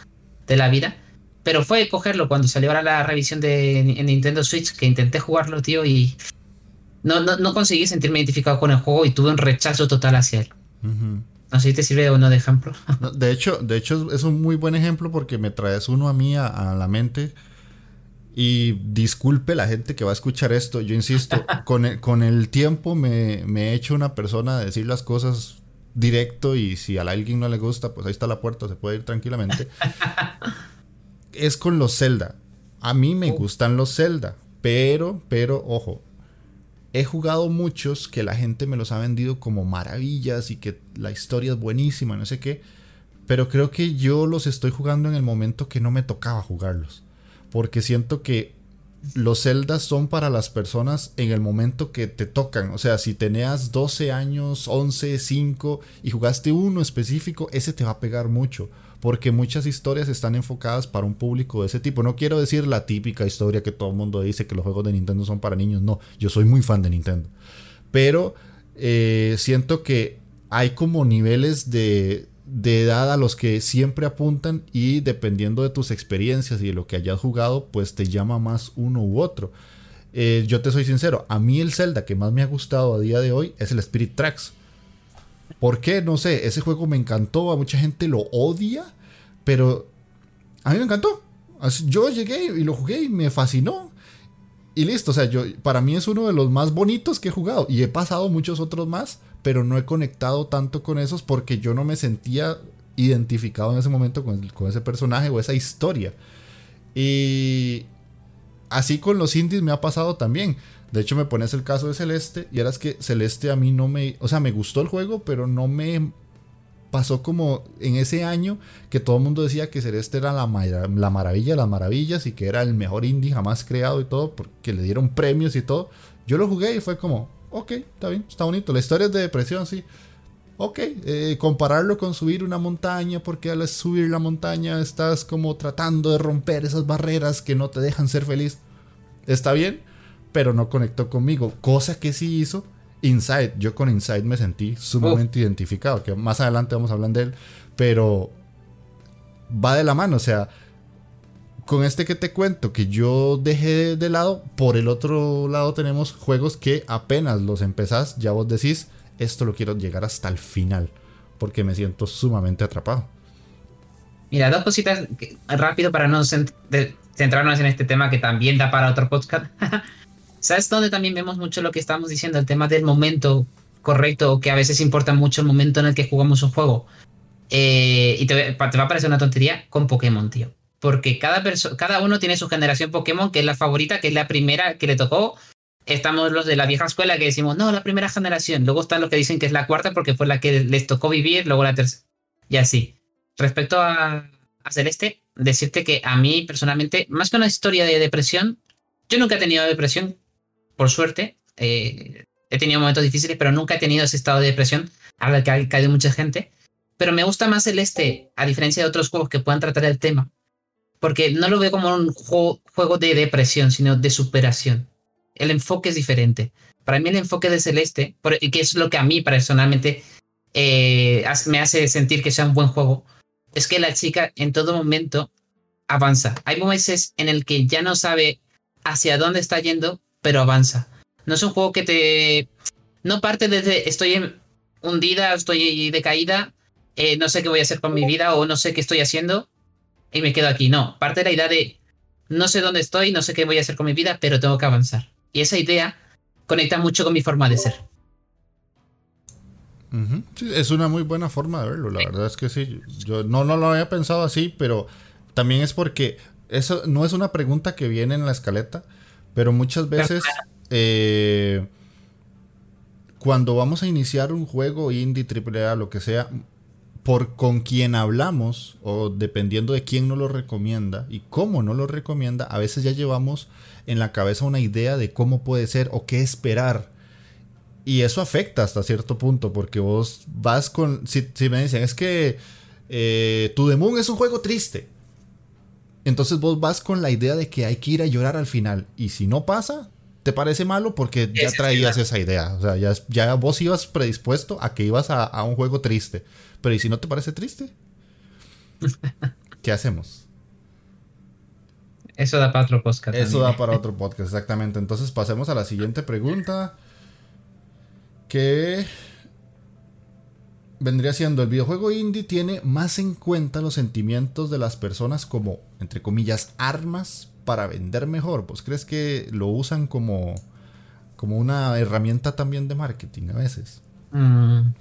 de la vida. Pero fue cogerlo cuando salió ahora la revisión de Nintendo Switch, que intenté jugarlo, tío, y no, no, conseguí sentirme identificado con el juego y tuve un rechazo total hacia él. No sé si te sirve o no de ejemplo. de, hecho, de hecho, es un muy buen ejemplo porque me traes uno a mí a, la mente. Y disculpe la gente que va a escuchar esto, yo insisto, con el, con el tiempo me, me, he hecho una persona de decir las cosas directo y si a alguien no le gusta, pues ahí está la puerta, se puede ir tranquilamente. es con los Zelda. A mí me oh. gustan los Zelda, pero, pero, ojo, he jugado muchos que la gente me los ha vendido como maravillas y que la historia es buenísima, no sé qué. Pero creo que yo los estoy jugando en el momento que no me tocaba jugarlos. Porque siento que los Zelda son para las personas en el momento que te tocan. O sea, si tenías 12 años, 11, 5 y jugaste uno específico, ese te va a pegar mucho porque muchas historias están enfocadas para un público de ese tipo. No quiero decir la típica historia que todo el mundo dice que los juegos de Nintendo son para niños, no, yo soy muy fan de Nintendo. Pero eh, siento que hay como niveles de, edad a los que siempre apuntan y dependiendo de tus experiencias y de lo que hayas jugado, pues te llama más uno u otro. Eh, yo te soy sincero, a mí el Zelda que más me ha gustado a día de hoy es el Spirit Tracks. ¿Por qué? No sé, ese juego me encantó, a mucha gente lo odia, pero a mí me encantó. Yo llegué y lo jugué y me fascinó. Y listo, o sea, para mí es uno de los más bonitos que he jugado. Y he pasado muchos otros más, pero no he conectado tanto con esos porque yo no me sentía identificado en ese momento con, con ese personaje o esa historia. Y así con los indies me ha pasado también. De hecho, me pones el caso de Celeste y eras que Celeste a mí no me. O sea, me gustó el juego, pero no me pasó como en ese año que todo el mundo decía que Celeste era la, la maravilla de las maravillas y que era el mejor indie jamás creado y todo, porque le dieron premios y todo. Yo lo jugué y fue como, ok, está bien, está bonito. La historia es de depresión, sí. Ok, eh, compararlo con subir una montaña, porque al subir la montaña estás como tratando de romper esas barreras que no te dejan ser feliz. Está bien, pero no conectó conmigo. Cosa que sí hizo Inside. Yo con Inside me sentí sumamente identificado, que más adelante vamos a hablar de él, pero va de la mano, o sea, con este que te cuento que yo dejé de lado, por el otro lado tenemos juegos que apenas los empezás, ya vos decís, esto lo quiero llegar hasta el final, porque me siento sumamente atrapado. Mira, dos cositas rápido para no centrarnos en este tema que también da para otro podcast. ¿Sabes dónde también vemos mucho lo que estamos diciendo? El tema del momento correcto, que a veces importa mucho el momento en el que jugamos un juego. Eh, y te, va a parecer una tontería con Pokémon, tío. Porque cada, cada uno tiene su generación Pokémon, que es la favorita, que es la primera que le tocó. Estamos los de la vieja escuela que decimos, no, la primera generación. Luego están los que dicen que es la cuarta porque fue la que les tocó vivir, luego la tercera. Y así. Respecto a, a Celeste, decirte que a mí personalmente, más que una historia de depresión, yo nunca he tenido depresión, por suerte. Eh, he tenido momentos difíciles, pero nunca he tenido ese estado de depresión al que ha caído mucha gente. Pero me gusta más el este, a diferencia de otros juegos que puedan tratar el tema, porque no lo veo como un juego, de depresión, sino de superación. El enfoque es diferente. Para mí el enfoque de Celeste, que es lo que a mí personalmente eh, me hace sentir que sea un buen juego, es que la chica en todo momento avanza. Hay momentos en el que ya no sabe hacia dónde está yendo, pero avanza. No es un juego que te... No parte desde estoy hundida, estoy decaída, eh, no sé qué voy a hacer con mi vida o no sé qué estoy haciendo y me quedo aquí. No, parte de la idea de no sé dónde estoy, no sé qué voy a hacer con mi vida, pero tengo que avanzar. Y esa idea conecta mucho con mi forma de ser. es una muy buena forma de verlo, la verdad es que sí. Yo no, no lo había pensado así, pero también es porque eso no es una pregunta que viene en la escaleta, pero muchas veces, eh, cuando vamos a iniciar un juego indie, AAA, lo que sea, por con quien hablamos, o dependiendo de quién nos lo recomienda y cómo nos lo recomienda, a veces ya llevamos en la cabeza una idea de cómo puede ser o qué esperar. Y eso afecta hasta cierto punto, porque vos vas con. Si, me dicen, es que eh, To The Moon es un juego triste. Entonces vos vas con la idea de que hay que ir a llorar al final. Y si no pasa, te parece malo porque ya traías esa idea. O sea, ya, ya vos ibas predispuesto a que ibas a, a un juego triste. Pero ¿y si no te parece triste? ¿Qué hacemos? Eso da para otro podcast. Eso da para otro podcast, exactamente. Entonces pasemos a la siguiente pregunta. Que vendría siendo, el videojuego indie tiene más en cuenta los sentimientos de las personas como, entre comillas, armas para vender mejor. ¿Vos crees que lo usan como, como una herramienta también de marketing a veces? Mm.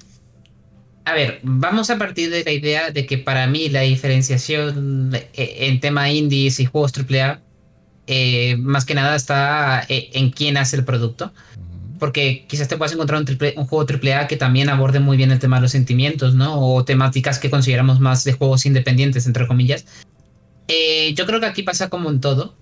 A ver, vamos a partir de la idea de que para mí la diferenciación eh, en tema indies y juegos AAA, eh, más que nada está eh, en quién hace el producto. Porque quizás te puedas encontrar un, triple, un juego AAA que también aborde muy bien el tema de los sentimientos, ¿no? O temáticas que consideramos más de juegos independientes, entre comillas. yo creo que aquí pasa como en todo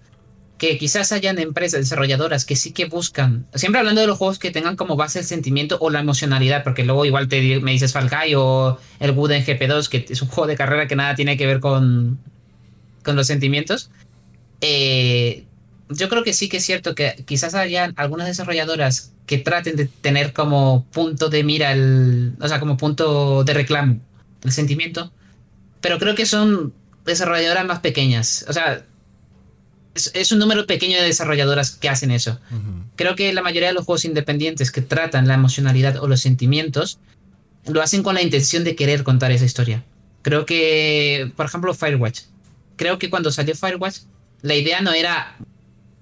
que quizás hayan empresas desarrolladoras que sí que buscan, siempre hablando de los juegos que tengan como base el sentimiento o la emocionalidad, porque luego igual te, me dices Far o el Wooden GP2, que es un juego de carrera que nada tiene que ver con, con los sentimientos. Eh, yo creo que sí que es cierto que quizás hayan algunas desarrolladoras que traten de tener como punto de mira, el, o sea, como punto de reclamo el sentimiento, pero creo que son desarrolladoras más pequeñas. O sea, es, un número pequeño de desarrolladoras que hacen eso. Creo que la mayoría de los juegos independientes que tratan la emocionalidad o los sentimientos lo hacen con la intención de querer contar esa historia. Creo que, por ejemplo, Firewatch. Creo que cuando salió Firewatch, la idea no era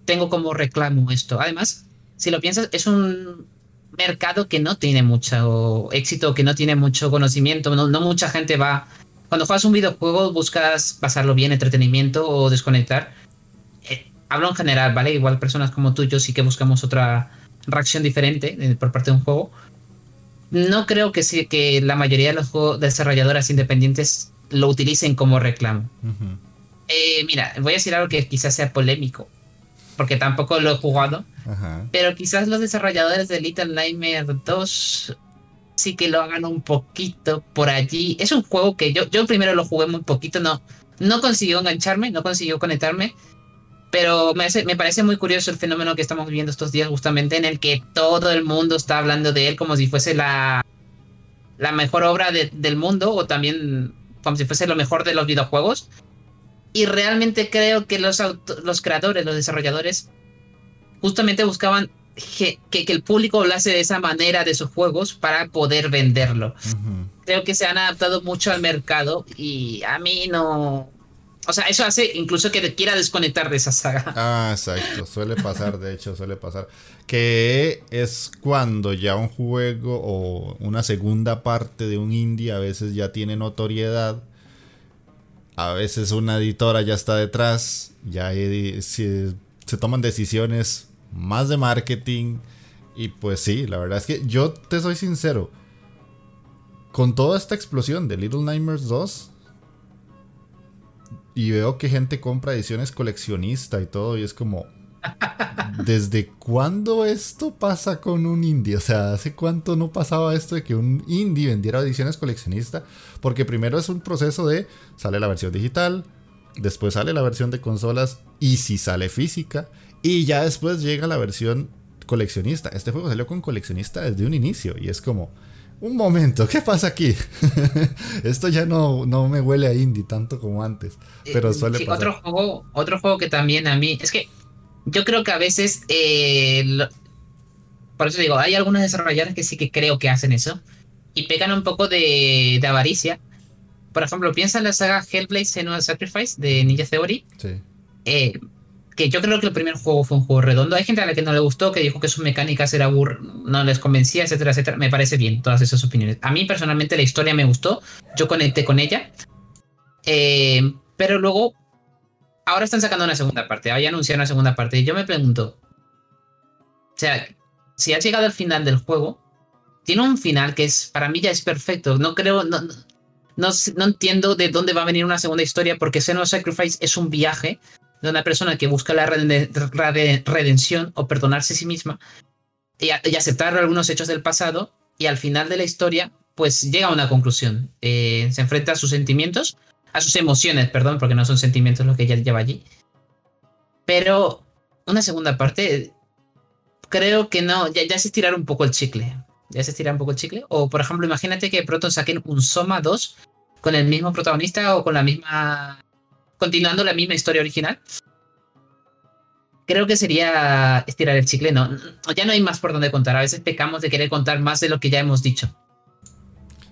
tengo como reclamo esto. Además, si lo piensas, es un mercado que no tiene mucho éxito, que no tiene mucho conocimiento, no, no mucha gente va... Cuando juegas un videojuego buscas pasarlo bien, entretenimiento o desconectar hablo en general, ¿vale? Igual personas como tú y yo sí que buscamos otra reacción diferente eh, por parte de un juego. No creo que, sí, que la mayoría de los juegos desarrolladoras independientes lo utilicen como reclamo. Eh, mira, voy a decir algo que quizás sea polémico, porque tampoco lo he jugado, pero quizás los desarrolladores de Little Nightmare 2 sí que lo hagan un poquito por allí. Es un juego que yo, yo primero lo jugué muy poquito, no, no consiguió engancharme, no consiguió conectarme, pero me, me, parece muy curioso el fenómeno que estamos viviendo estos días, justamente en el que todo el mundo está hablando de él como si fuese la, la mejor obra del mundo o también como si fuese lo mejor de los videojuegos. Y realmente creo que los, los creadores, los desarrolladores, justamente buscaban que, que, el público hablase de esa manera de sus juegos para poder venderlo. Creo que se han adaptado mucho al mercado y a mí no, o sea, eso hace incluso que quiera desconectar de esa saga. Ah, exacto. Suele pasar, de hecho, suele pasar. Que es cuando ya un juego o una segunda parte de un indie a veces ya tiene notoriedad. A veces una editora ya está detrás. Ya se, se toman decisiones más de marketing. Y pues sí, la verdad es que yo te soy sincero. Con toda esta explosión de Little Nightmares 2 y veo que gente compra ediciones coleccionista y todo, y es como, ¿desde cuándo esto pasa con un indie? O sea, ¿hace cuánto no pasaba esto de que un indie vendiera ediciones coleccionista? Porque primero es un proceso de, sale la versión digital, después sale la versión de consolas, y si sale física, y ya después llega la versión coleccionista. Este juego salió con coleccionista desde un inicio, y es como un momento, ¿qué pasa aquí? Esto ya no, no me huele a indie tanto como antes, eh, pero suele pasar. Otro juego, otro juego que también a mí, es que yo creo que a veces, eh, por eso digo, hay algunos desarrolladores que sí que creo que hacen eso y pegan un poco de, de avaricia. Por ejemplo, piensa en la saga Hellblade Senua Sacrifice de Ninja Theory. Sí. Eh, que yo creo que el primer juego fue un juego redondo. Hay gente a la que no le gustó, que dijo que sus mecánicas era no les convencía, etcétera, etcétera. Me parece bien todas esas opiniones. A mí personalmente la historia me gustó, yo conecté con ella. Eh, pero luego, ahora están sacando una segunda parte, ahora ya anunciaron una segunda parte. Y yo me pregunto, o sea, si has llegado al final del juego, tiene un final que es, para mí ya es perfecto. No creo, no, no, no entiendo de dónde va a venir una segunda historia, porque Senua Sacrifice es un viaje de una persona que busca la redención o perdonarse a sí misma y, aceptar algunos hechos del pasado y al final de la historia pues llega a una conclusión. Eh, se enfrenta a sus sentimientos, a sus emociones, perdón, porque no son sentimientos lo que ella lleva allí. Pero una segunda parte, creo que no, ya, ya se estirar un poco el chicle. Ya se estira un poco el chicle. O, por ejemplo, imagínate que pronto saquen un Soma 2 con el mismo protagonista o con la misma. continuando la misma historia original. Creo que sería estirar el chicle, no. Ya no hay más por donde contar. A veces pecamos de querer contar más de lo que ya hemos dicho.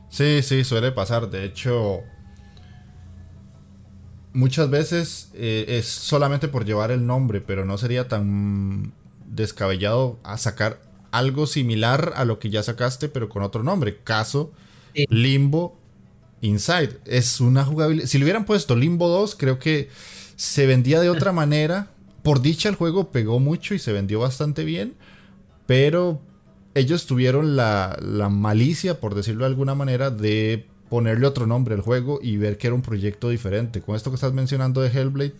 Sí, sí, suele pasar. De hecho, muchas veces eh, es solamente por llevar el nombre, pero no sería tan descabellado a sacar algo similar a lo que ya sacaste, pero con otro nombre. Caso Limbo Inside. Es una jugabilidad. Si le hubieran puesto Limbo 2, creo que se vendía de otra manera. Por dicha, el juego pegó mucho y se vendió bastante bien. Pero ellos tuvieron la, la malicia, por decirlo de alguna manera, de ponerle otro nombre al juego y ver que era un proyecto diferente. Con esto que estás mencionando de Hellblade,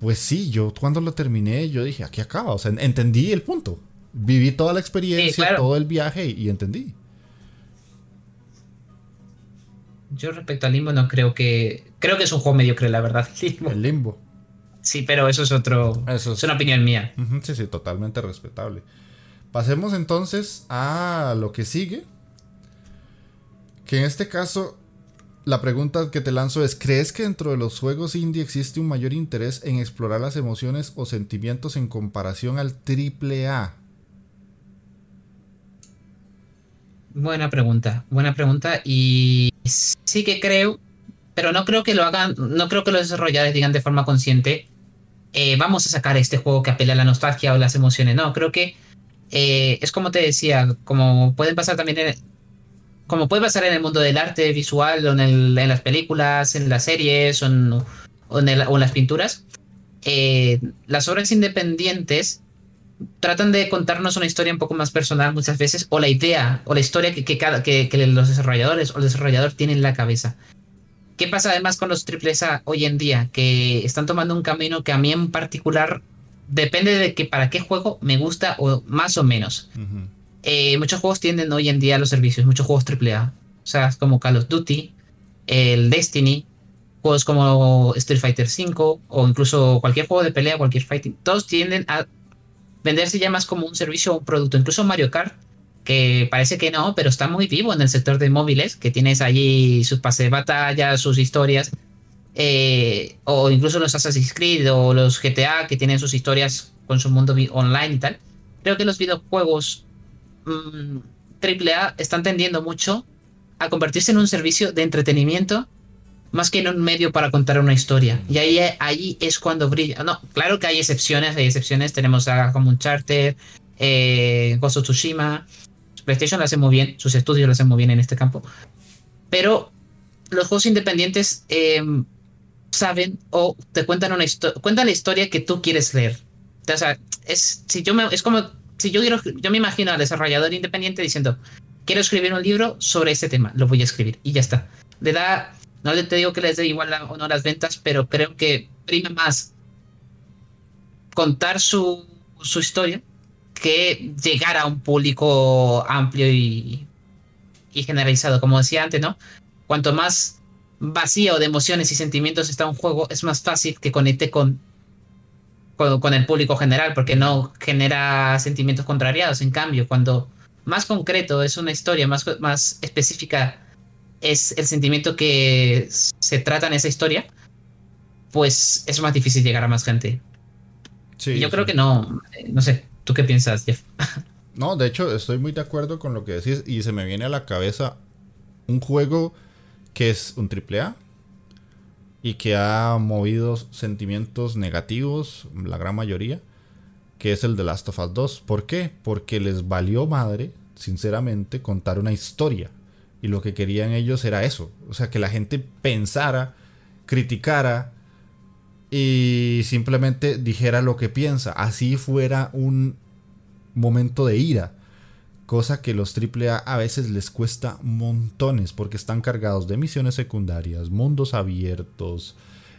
pues sí, yo cuando lo terminé, yo dije, aquí acaba. O sea, entendí el punto. Viví toda la experiencia, todo el viaje y, entendí. Yo respecto al limbo no creo que. Creo que es un juego mediocre, la verdad. El limbo. Sí, pero eso es otro. es... una opinión mía. Sí, sí, totalmente respetable. Pasemos entonces a lo que sigue. Que en este caso, la pregunta que te lanzo es, ¿crees que dentro de los juegos indie existe un mayor interés en explorar las emociones o sentimientos en comparación al triple A? Buena pregunta, buena pregunta. Y sí que creo, pero no creo que lo hagan, no creo que los desarrolladores digan de forma consciente, eh, vamos a sacar este juego que apela a la nostalgia o las emociones. No, creo que eh, es como te decía, como pueden pasar también en, como puede pasar en el mundo del arte visual en, las películas, en las series o en, las pinturas, eh, las obras independientes tratan de contarnos una historia un poco más personal muchas veces, o la idea, o la historia que, cada, que, los desarrolladores o el desarrollador tienen en la cabeza. ¿Qué pasa además con los triples hoy en día? Que están tomando un camino que a mí en particular depende de que para qué juego me gusta o más o menos. Eh, muchos juegos tienden hoy en día los servicios, muchos juegos AAA. O sea, como Call of Duty, el Destiny, juegos como Street Fighter V o incluso cualquier juego de pelea, cualquier fighting, todos tienden a venderse ya más como un servicio o un producto. Incluso Mario Kart, que parece que no, pero está muy vivo en el sector de móviles, que tienes allí sus pases de batalla, sus historias. Eh, o incluso los Assassin's Creed o los GTA que tienen sus historias con su mundo online y tal. Creo que los videojuegos AAA mm, están tendiendo mucho a convertirse en un servicio de entretenimiento más que en un medio para contar una historia. Y ahí, es cuando brilla. No, claro que hay excepciones, hay excepciones. Tenemos a como Uncharted, eh, Ghost of Tsushima. PlayStation lo hace muy bien, sus estudios lo hacen muy bien en este campo. Pero los juegos independientes em, saben o te cuentan una cuentan la historia que tú quieres leer. O sea, es, si yo es como si yo quiero, yo me imagino al desarrollador independiente diciendo, quiero escribir un libro sobre este tema, lo voy a escribir y ya está. Le da, no te digo que les dé igual o no las ventas, pero creo que prima más contar su, su historia que llegar a un público amplio y, y generalizado. Como decía antes, ¿no? Cuanto más vacío de emociones y sentimientos está un juego, es más fácil que conecte con con, el público general, porque no genera sentimientos contrariados. En cambio, cuando más concreto es una historia, más, más específica es el sentimiento que se trata en esa historia, pues es más difícil llegar a más gente. Sí, yo creo que no, no sé, ¿tú qué piensas, Jeff? No, de hecho estoy muy de acuerdo con lo que decís y se me viene a la cabeza un juego que es un triple A, y que ha movido sentimientos negativos, la gran mayoría, que es el de Last of Us 2. ¿Por qué? Porque les valió madre, sinceramente, contar una historia. Y lo que querían ellos era eso. O sea, que la gente pensara, criticara y simplemente dijera lo que piensa. Así fuera un momento de ira cosa que los AAA a veces les cuesta montones porque están cargados de misiones secundarias, mundos abiertos,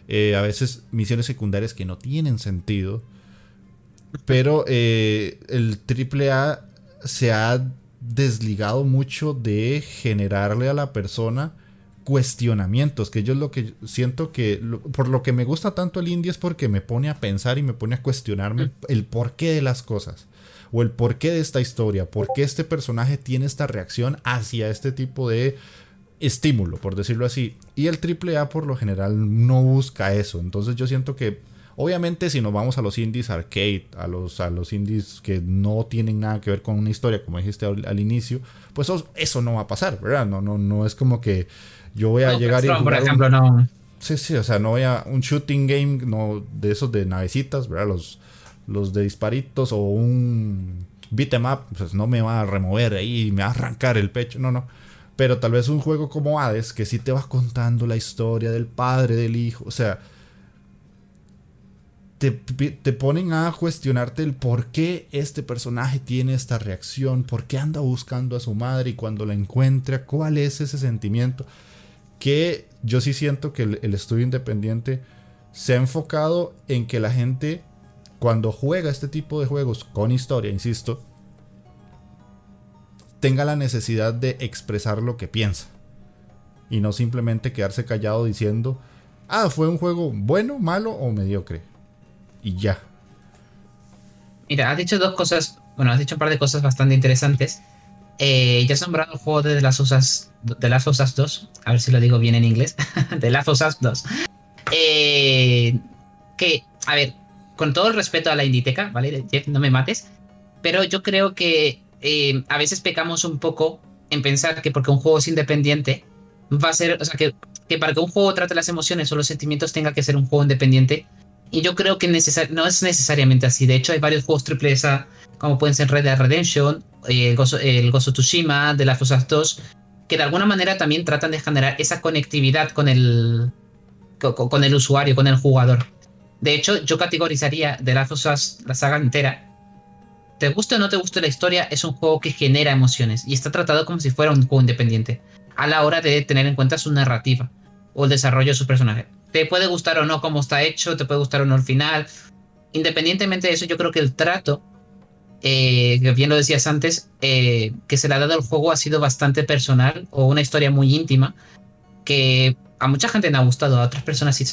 eh, a veces misiones secundarias que no tienen sentido. Pero eh, el AAA se ha desligado mucho de generarle a la persona cuestionamientos, que yo es lo que siento que, por lo que me gusta tanto el indie es porque me pone a pensar y me pone a cuestionarme el porqué de las cosas, o el porqué de esta historia, por qué este personaje tiene esta reacción hacia este tipo de estímulo, por decirlo así. Y el AAA por lo general no busca eso, entonces yo siento que Obviamente, si nos vamos a los indies arcade, a los, a los indies que no tienen nada que ver con una historia, como dijiste al, inicio, pues eso, no va a pasar, ¿verdad? No, no, no es como que yo voy a llegar y. por ejemplo, no. Sí, sí, o sea, no voy a. Un shooting game no, de esos de navecitas, ¿verdad? Los, los de disparitos o un beat'em up, pues no me va a remover ahí me va a arrancar el pecho, no, no. Pero tal vez un juego como Hades, que sí te va contando la historia del padre, del hijo, o sea te, ponen a cuestionarte el por qué este personaje tiene esta reacción, por qué anda buscando a su madre y cuando la encuentra, cuál es ese sentimiento. Que yo sí siento que el, estudio independiente se ha enfocado en que la gente, cuando juega este tipo de juegos con historia, insisto, tenga la necesidad de expresar lo que piensa. Y no simplemente quedarse callado diciendo, ah, fue un juego bueno, malo o mediocre y ya. Mira, has dicho dos cosas, bueno, has dicho un par de cosas bastante interesantes. Eh, ya has nombrado el juego de las Usas, de las Usas 2, a ver si lo digo bien en inglés, de las Usas 2. Eh, que, a ver, con todo el respeto a la Inditeca, ¿vale? Jeff, no me mates, pero yo creo que eh, a veces pecamos un poco en pensar que porque un juego es independiente, va a ser, o sea, que, para que un juego trate las emociones o los sentimientos tenga que ser un juego independiente, y yo creo que no es necesariamente así. De hecho, hay varios juegos triple S, como pueden ser Red Dead Redemption, eh, el Gozo, el Gozo Tsushima, de las Us 2, que de alguna manera también tratan de generar esa conectividad con el, con, el usuario, con el jugador. De hecho, yo categorizaría de las Us la saga entera. Te guste o no te guste la historia, es un juego que genera emociones y está tratado como si fuera un juego independiente, a la hora de tener en cuenta su narrativa o el desarrollo de su personaje. Te puede gustar o no cómo está hecho, te puede gustar o no el final. Independientemente de eso, yo creo que el trato, eh, que bien lo decías antes, eh, que se le ha dado al juego ha sido bastante personal o una historia muy íntima que a mucha gente no ha gustado, a otras personas sí,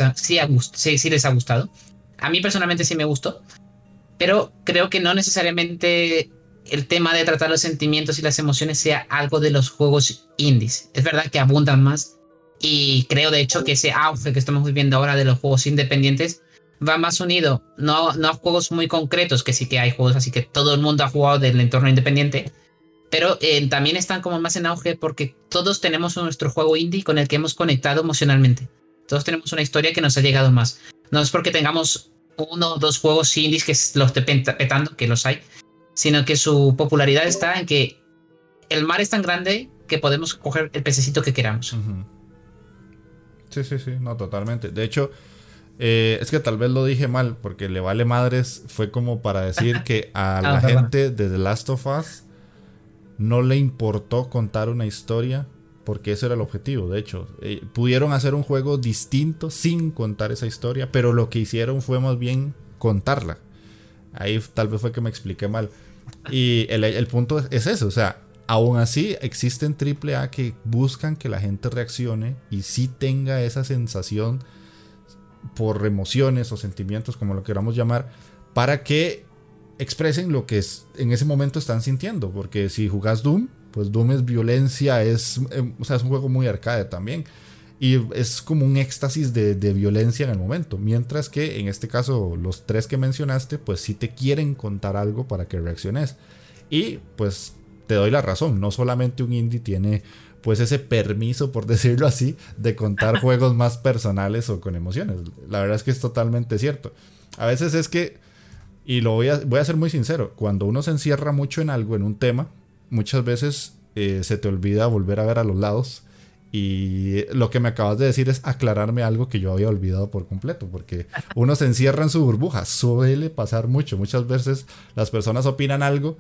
sí, sí les ha gustado. A mí personalmente sí me gustó, pero creo que no necesariamente el tema de tratar los sentimientos y las emociones sea algo de los juegos indies. Es verdad que abundan más y creo de hecho que ese auge que estamos viviendo ahora de los juegos independientes va más unido, no, no a juegos muy concretos, que sí que hay juegos así que todo el mundo ha jugado del entorno independiente, pero eh, también están como más en auge porque todos tenemos nuestro juego indie con el que hemos conectado emocionalmente. Todos tenemos una historia que nos ha llegado más. No es porque tengamos uno o dos juegos indies que los esté petando, que los hay, sino que su popularidad está en que el mar es tan grande que podemos coger el pececito que queramos. Sí, sí, sí, no, totalmente. De hecho, eh, es que tal vez lo dije mal, porque le vale madres fue como para decir que a ah, la gente de The Last of Us no le importó contar una historia, porque ese era el objetivo. De hecho, eh, pudieron hacer un juego distinto sin contar esa historia, pero lo que hicieron fue más bien contarla. Ahí tal vez fue que me expliqué mal. Y el, punto es eso, o sea, Aún así, existen AAA que buscan que la gente reaccione y sí tenga esa sensación por emociones o sentimientos, como lo queramos llamar, para que expresen lo que es, en ese momento están sintiendo. Porque si jugás Doom, pues Doom es violencia, es, em, o sea, es un juego muy arcade también. Y es como un éxtasis de, de, violencia en el momento. Mientras que en este caso, los tres que mencionaste, pues sí te quieren contar algo para que reacciones. Y pues te doy la razón, no solamente un indie tiene pues ese permiso, por decirlo así, de contar juegos más personales o con emociones. La verdad es que es totalmente cierto. A veces es que, y lo voy a, voy a ser muy sincero, cuando uno se encierra mucho en algo, en un tema, muchas veces eh, se te olvida volver a ver a los lados. Y lo que me acabas de decir es aclararme algo que yo había olvidado por completo, porque uno se encierra en su burbuja, suele pasar mucho. Muchas veces las personas opinan algo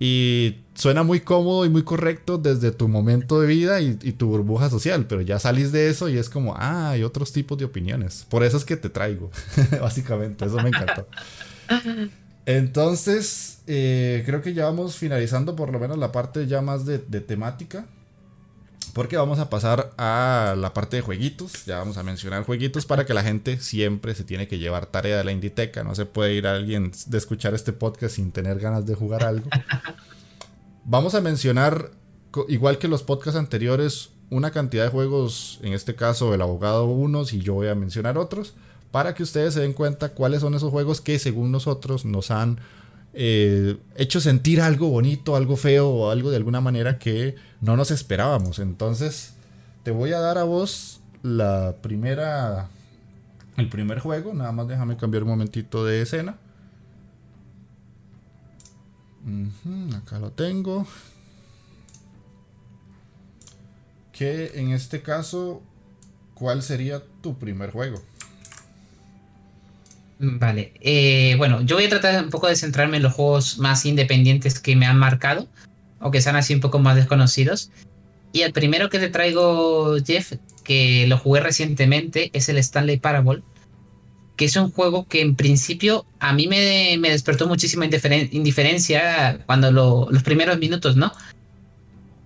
y suena muy cómodo y muy correcto desde tu momento de vida y, tu burbuja social, pero ya salís de eso y es como, ah, hay otros tipos de opiniones. Por eso es que te traigo, básicamente, eso me encantó. Entonces, eh, creo que ya vamos finalizando por lo menos la parte ya más de, temática. Porque vamos a pasar a la parte de jueguitos. Ya vamos a mencionar jueguitos para que la gente siempre se tiene que llevar tarea de la Inditeca. No se puede ir a alguien de escuchar este podcast sin tener ganas de jugar algo. Vamos a mencionar, igual que los podcasts anteriores, una cantidad de juegos. En este caso, el abogado unos y yo voy a mencionar otros. Para que ustedes se den cuenta cuáles son esos juegos que según nosotros nos han eh, hecho sentir algo bonito, algo feo o algo de alguna manera que no nos esperábamos. Entonces, te voy a dar a vos la primera, el primer juego. Nada más déjame cambiar un momentito de escena. acá lo tengo. Que en este caso, ¿cuál sería tu primer juego? Vale, eh, bueno, yo voy a tratar un poco de centrarme en los juegos más independientes que me han marcado, o que sean así un poco más desconocidos. Y el primero que te traigo, Jeff, que lo jugué recientemente, es el Stanley Parable, que es un juego que en principio a mí me, despertó muchísima indiferencia cuando los primeros minutos, ¿no?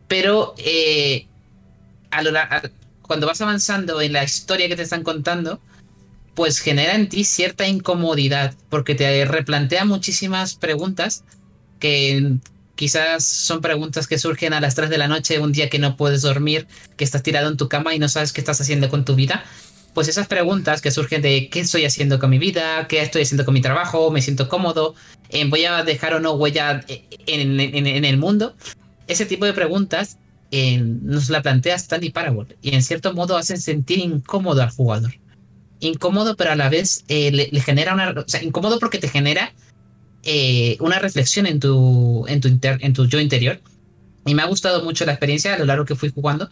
Pero eh, cuando vas avanzando en la historia que te están contando, pues genera en ti cierta incomodidad, porque te replantea muchísimas preguntas que quizás son preguntas que surgen a las 3 de la noche, un día que no puedes dormir, que estás tirado en tu cama y no sabes qué estás haciendo con tu vida. Pues esas preguntas que surgen de qué estoy haciendo con mi vida, qué estoy haciendo con mi trabajo, me siento cómodo, eh, voy a dejar o no huella en, el mundo. Ese tipo de preguntas eh, nos la plantea Stanley Parable y en cierto modo hacen sentir incómodo al jugador incómodo, pero a la vez eh, le, genera una. Incómodo porque te genera eh, una reflexión en tu, en, tu en tu yo interior. Y me ha gustado mucho la experiencia a lo largo que fui jugando.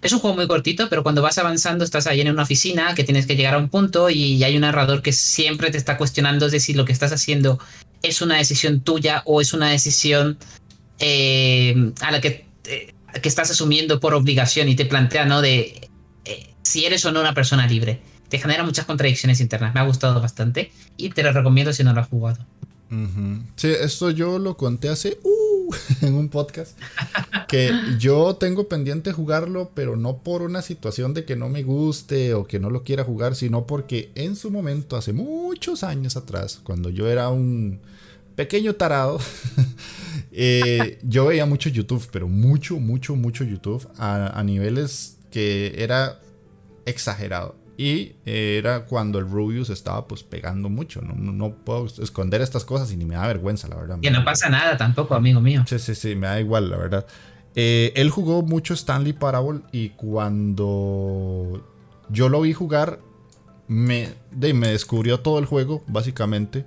Es un juego muy cortito, pero cuando vas avanzando estás ahí en una oficina que tienes que llegar a un punto y hay un narrador que siempre te está cuestionando de si lo que estás haciendo es una decisión tuya o es una decisión eh, a la que, que estás asumiendo por obligación y te plantea, ¿no? De si eres o no una persona libre te genera muchas contradicciones internas. Me ha gustado bastante y te lo recomiendo si no lo has jugado. Sí, esto yo lo conté hace uh, en un podcast. Que yo tengo pendiente jugarlo, pero no por una situación de que no me guste o que no lo quiera jugar, sino porque en su momento, hace muchos años atrás, cuando yo era un pequeño tarado, eh, yo veía mucho YouTube, pero mucho, mucho, mucho YouTube a, a niveles que era exagerado. Y era cuando el Rubius estaba pues pegando mucho. No, no, puedo esconder estas cosas y ni me da vergüenza, la verdad. Que no pasa nada tampoco, amigo mío. Sí, sí, sí, me da igual, la verdad. Eh, él jugó mucho Stanley Parable y cuando yo lo vi jugar, me, de, me descubrió todo el juego, básicamente.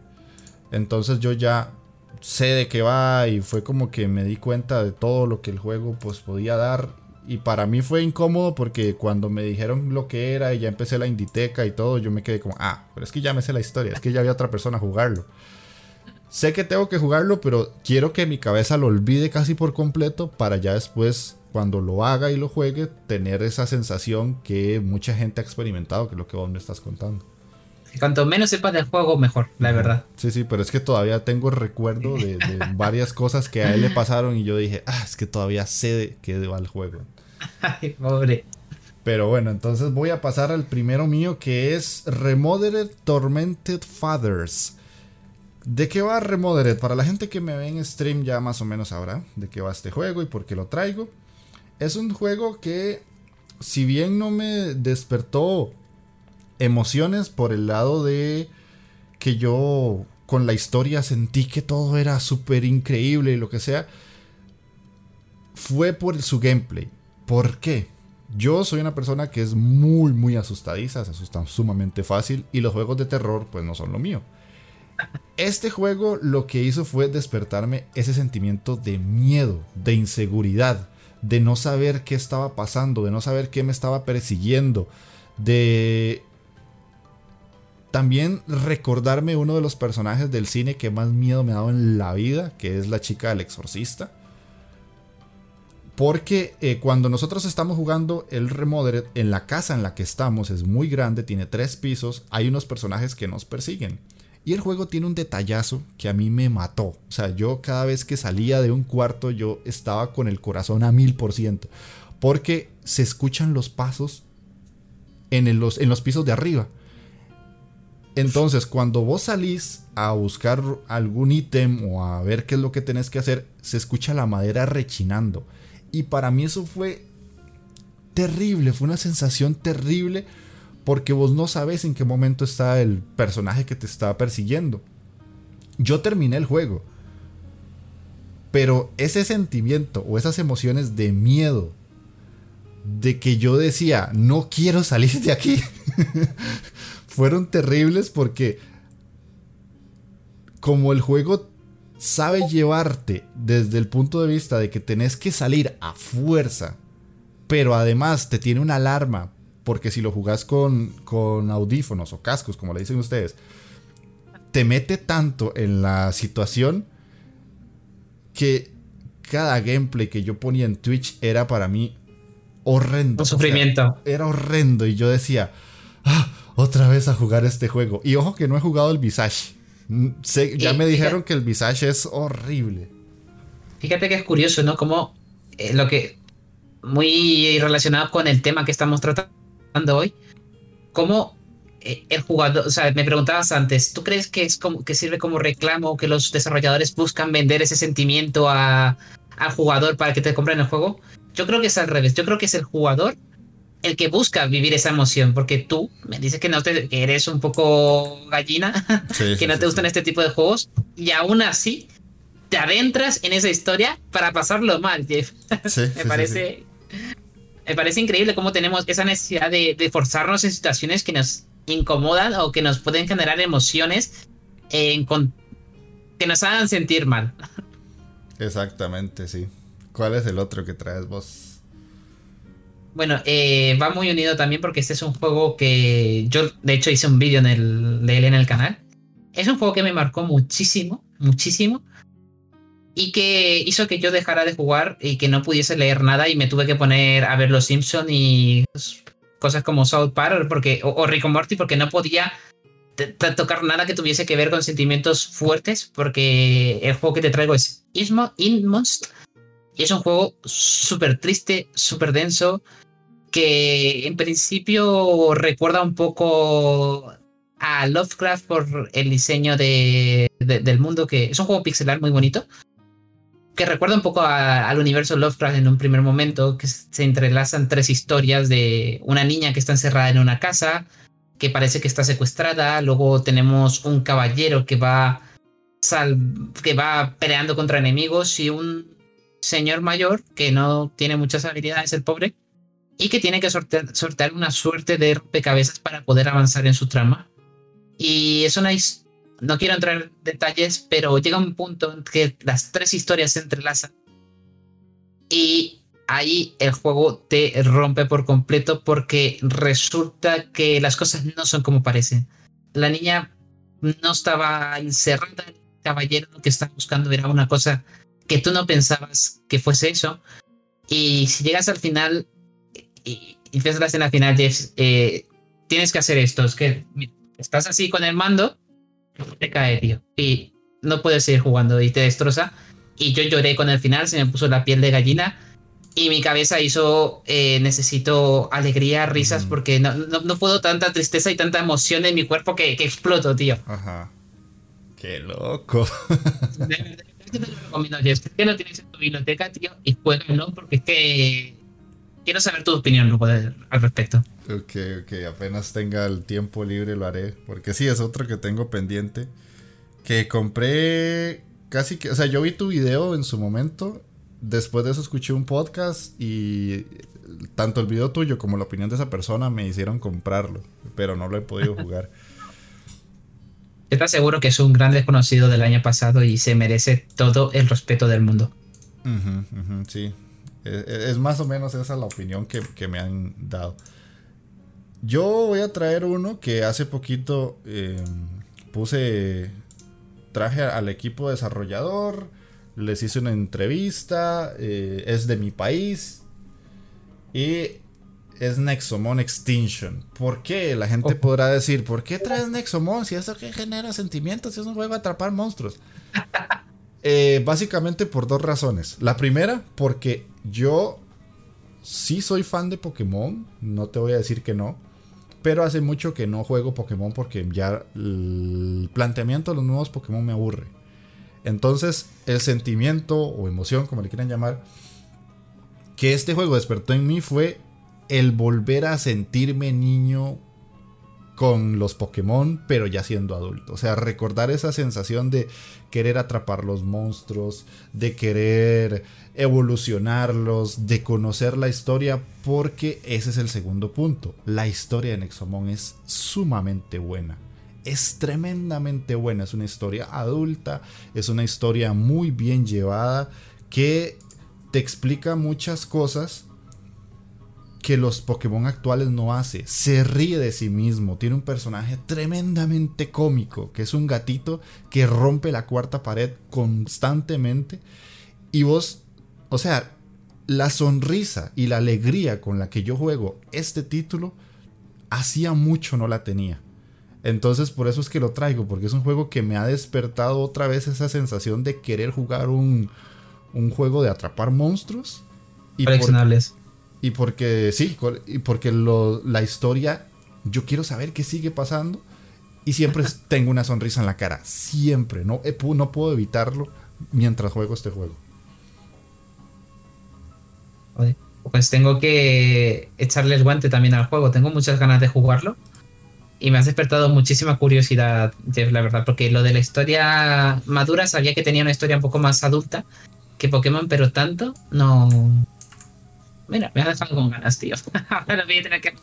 Entonces yo ya sé de qué va y fue como que me di cuenta de todo lo que el juego pues podía dar y para mí fue incómodo porque cuando me dijeron lo que era y ya empecé la Inditeca y todo, yo me quedé como, ah, pero es que ya me sé la historia, es que ya había otra persona a jugarlo. Sé que tengo que jugarlo, pero quiero que mi cabeza lo olvide casi por completo para ya después, cuando lo haga y lo juegue, tener esa sensación que mucha gente ha experimentado, que es lo que vos me estás contando. Cuanto menos sepas del juego, mejor, la verdad. Sí, sí, pero es que todavía tengo recuerdo de, varias cosas que a él le pasaron y yo dije, ah, es que todavía sé de qué va el juego. Ay, pobre. Pero bueno, entonces voy a pasar al primero mío que es Remodeled Tormented Fathers. ¿De qué va Remodeled? Para la gente que me ve en stream ya más o menos sabrá de qué va este juego y por qué lo traigo. Es un juego que, si bien no me despertó emociones por el lado de que yo con la historia sentí que todo era súper increíble y lo que sea, fue por su gameplay. ¿Por qué? Yo soy una persona que es muy, muy asustadiza, se asustan sumamente fácil y los juegos de terror pues no son lo mío. Este juego lo que hizo fue despertarme ese sentimiento de miedo, de inseguridad, de no saber qué estaba pasando, de no saber qué me estaba persiguiendo, de también recordarme uno de los personajes del cine que más miedo me ha dado en la vida, que es la chica del exorcista. Porque eh, cuando nosotros estamos jugando el Remodeled, en la casa en la que estamos es muy grande, tiene tres pisos, hay unos personajes que nos persiguen. Y el juego tiene un detallazo que a mí me mató. O sea, yo cada vez que salía de un cuarto yo estaba con el corazón a mil por ciento. porque se escuchan los pasos en, los, en los pisos de arriba. Entonces, cuando vos salís a buscar algún ítem o a ver qué es lo que tenés que hacer, se escucha la madera rechinando. Y para mí eso fue terrible, fue una sensación terrible porque vos no sabes en qué momento está el personaje que te está persiguiendo. Yo terminé el juego, pero ese sentimiento o esas emociones de miedo, de que yo decía, no quiero salir de aquí, fueron terribles porque como el juego sabe llevarte desde el punto de vista de que tenés que salir a fuerza, pero además te tiene una alarma, porque si lo jugás con, con audífonos o cascos, como le dicen ustedes, te mete tanto en la situación que cada gameplay que yo ponía en Twitch era para mí horrendo. Un sufrimiento. era horrendo y yo decía, ah, otra vez a jugar este juego. Y ojo que no he jugado el Visage. Ya me dijeron que el Visage es horrible. Fíjate que es curioso, ¿no? Como eh, lo que. Muy relacionado con el tema que estamos tratando hoy. Como eh, el jugador. O sea, me preguntabas antes, ¿tú crees que, es como, que sirve como reclamo que los desarrolladores buscan vender ese sentimiento a, al jugador para que te compren el juego? Yo creo que es al revés. Yo creo que es el jugador el que busca vivir esa emoción, porque tú me dices que no te, que eres un poco gallina, que no te gustan este tipo de juegos, y aún así te adentras en esa historia para pasarlo mal, Jeff. me parece. Me parece increíble cómo tenemos esa necesidad de, forzarnos en situaciones que nos incomodan o que nos pueden generar emociones que nos hagan sentir mal. Exactamente, sí. ¿Cuál es el otro que traes vos? Bueno, eh, va muy unido también porque este es un juego que yo, de hecho, hice un vídeo de él en el canal. Es un juego que me marcó muchísimo, muchísimo. Y que hizo que yo dejara de jugar y que no pudiese leer nada y me tuve que poner a ver Los Simpson y cosas como South Park porque, o, Rick Morty porque no podía tocar nada que tuviese que ver con sentimientos fuertes porque el juego que te traigo es Inmost y es un juego súper triste, súper denso, que en principio recuerda un poco a Lovecraft por el diseño de, del mundo, que es un juego pixelar muy bonito, que recuerda un poco al universo Lovecraft en un primer momento, que se entrelazan tres historias de una niña que está encerrada en una casa, que parece que está secuestrada, luego tenemos un caballero que va, que va peleando contra enemigos y un señor mayor que no tiene muchas habilidades, el pobre, y que tiene que sortear, una suerte de rompecabezas para poder avanzar en su trama. Y es no quiero entrar en detalles, pero llega un punto en que las tres historias se entrelazan y ahí el juego te rompe por completo porque resulta que las cosas no son como parecen. La niña no estaba encerrada, el caballero lo que estaba buscando era una cosa que tú no pensabas que fuese eso. Y si llegas al final y, y ves la escena final, eh, tienes que hacer esto. Es que estás así con el mando, te cae, tío. Y no puedes seguir jugando y te destroza. Y yo lloré con el final, se me puso la piel de gallina. Y mi cabeza hizo, eh, necesito alegría, risas, porque no, no, puedo tanta tristeza y tanta emoción en mi cuerpo que, que exploto, tío. Ajá. Qué loco. te lo recomiendo, Jeff. que no tienes en tu biblioteca, tío, y juégalo porque es que quiero saber tu opinión al respecto. Ok, ok, apenas tenga el tiempo libre lo haré. Porque sí, es otro que tengo pendiente. Que compré casi que. O sea, yo vi tu video en su momento. Después de eso escuché un podcast y tanto el video tuyo como la opinión de esa persona me hicieron comprarlo. Pero no lo he podido jugar. Está seguro que es un gran desconocido del año pasado y se merece todo el respeto del mundo. sí, e, e, es, más o menos esa la opinión que, me han dado. Yo voy a traer uno que hace poquito em, puse, traje al equipo desarrollador, les hice una entrevista, eh, es de mi país y es Nexomon Extinction. ¿Por qué? La gente podrá decir, ¿por qué traes Nexomon si eso que genera sentimientos? Si es un juego a atrapar monstruos. Eh, básicamente por dos razones. La primera, porque yo sí soy fan de Pokémon, no te voy a decir que no. Pero hace mucho que no juego Pokémon porque ya el planteamiento de los nuevos Pokémon me aburre. Entonces, el sentimiento o emoción, como le quieran llamar, que este juego despertó en mí fue el volver a sentirme niño con los Pokémon, pero ya siendo adulto. O sea, recordar esa sensación de querer atrapar los monstruos, de querer evolucionarlos, de conocer la historia, porque ese es el segundo punto. La historia de Nexomon es sumamente buena. Es tremendamente buena, es una historia adulta, es una historia muy bien llevada que te explica muchas cosas que los Pokémon actuales no hace. Se ríe de sí mismo. Tiene un personaje tremendamente cómico, que es un gatito que rompe la cuarta pared constantemente. Y vos, o sea, la sonrisa y la alegría con la que yo juego este título, hacía mucho no la tenía. Entonces por eso es que lo traigo, porque es un juego que me ha despertado otra vez esa sensación de querer jugar un, un juego de atrapar monstruos. Y. Y porque, sí, y porque la historia, yo quiero saber qué sigue pasando. Y siempre tengo una sonrisa en la cara. Siempre. No, no puedo evitarlo mientras juego este juego. Pues tengo que echarle el guante también al juego. Tengo muchas ganas de jugarlo. Y me has despertado muchísima curiosidad, Jeff, la verdad. Porque lo de la historia madura, sabía que tenía una historia un poco más adulta que Pokémon, pero tanto no, Mira, me ha dejado con ganas, tío. Ahora voy a tener que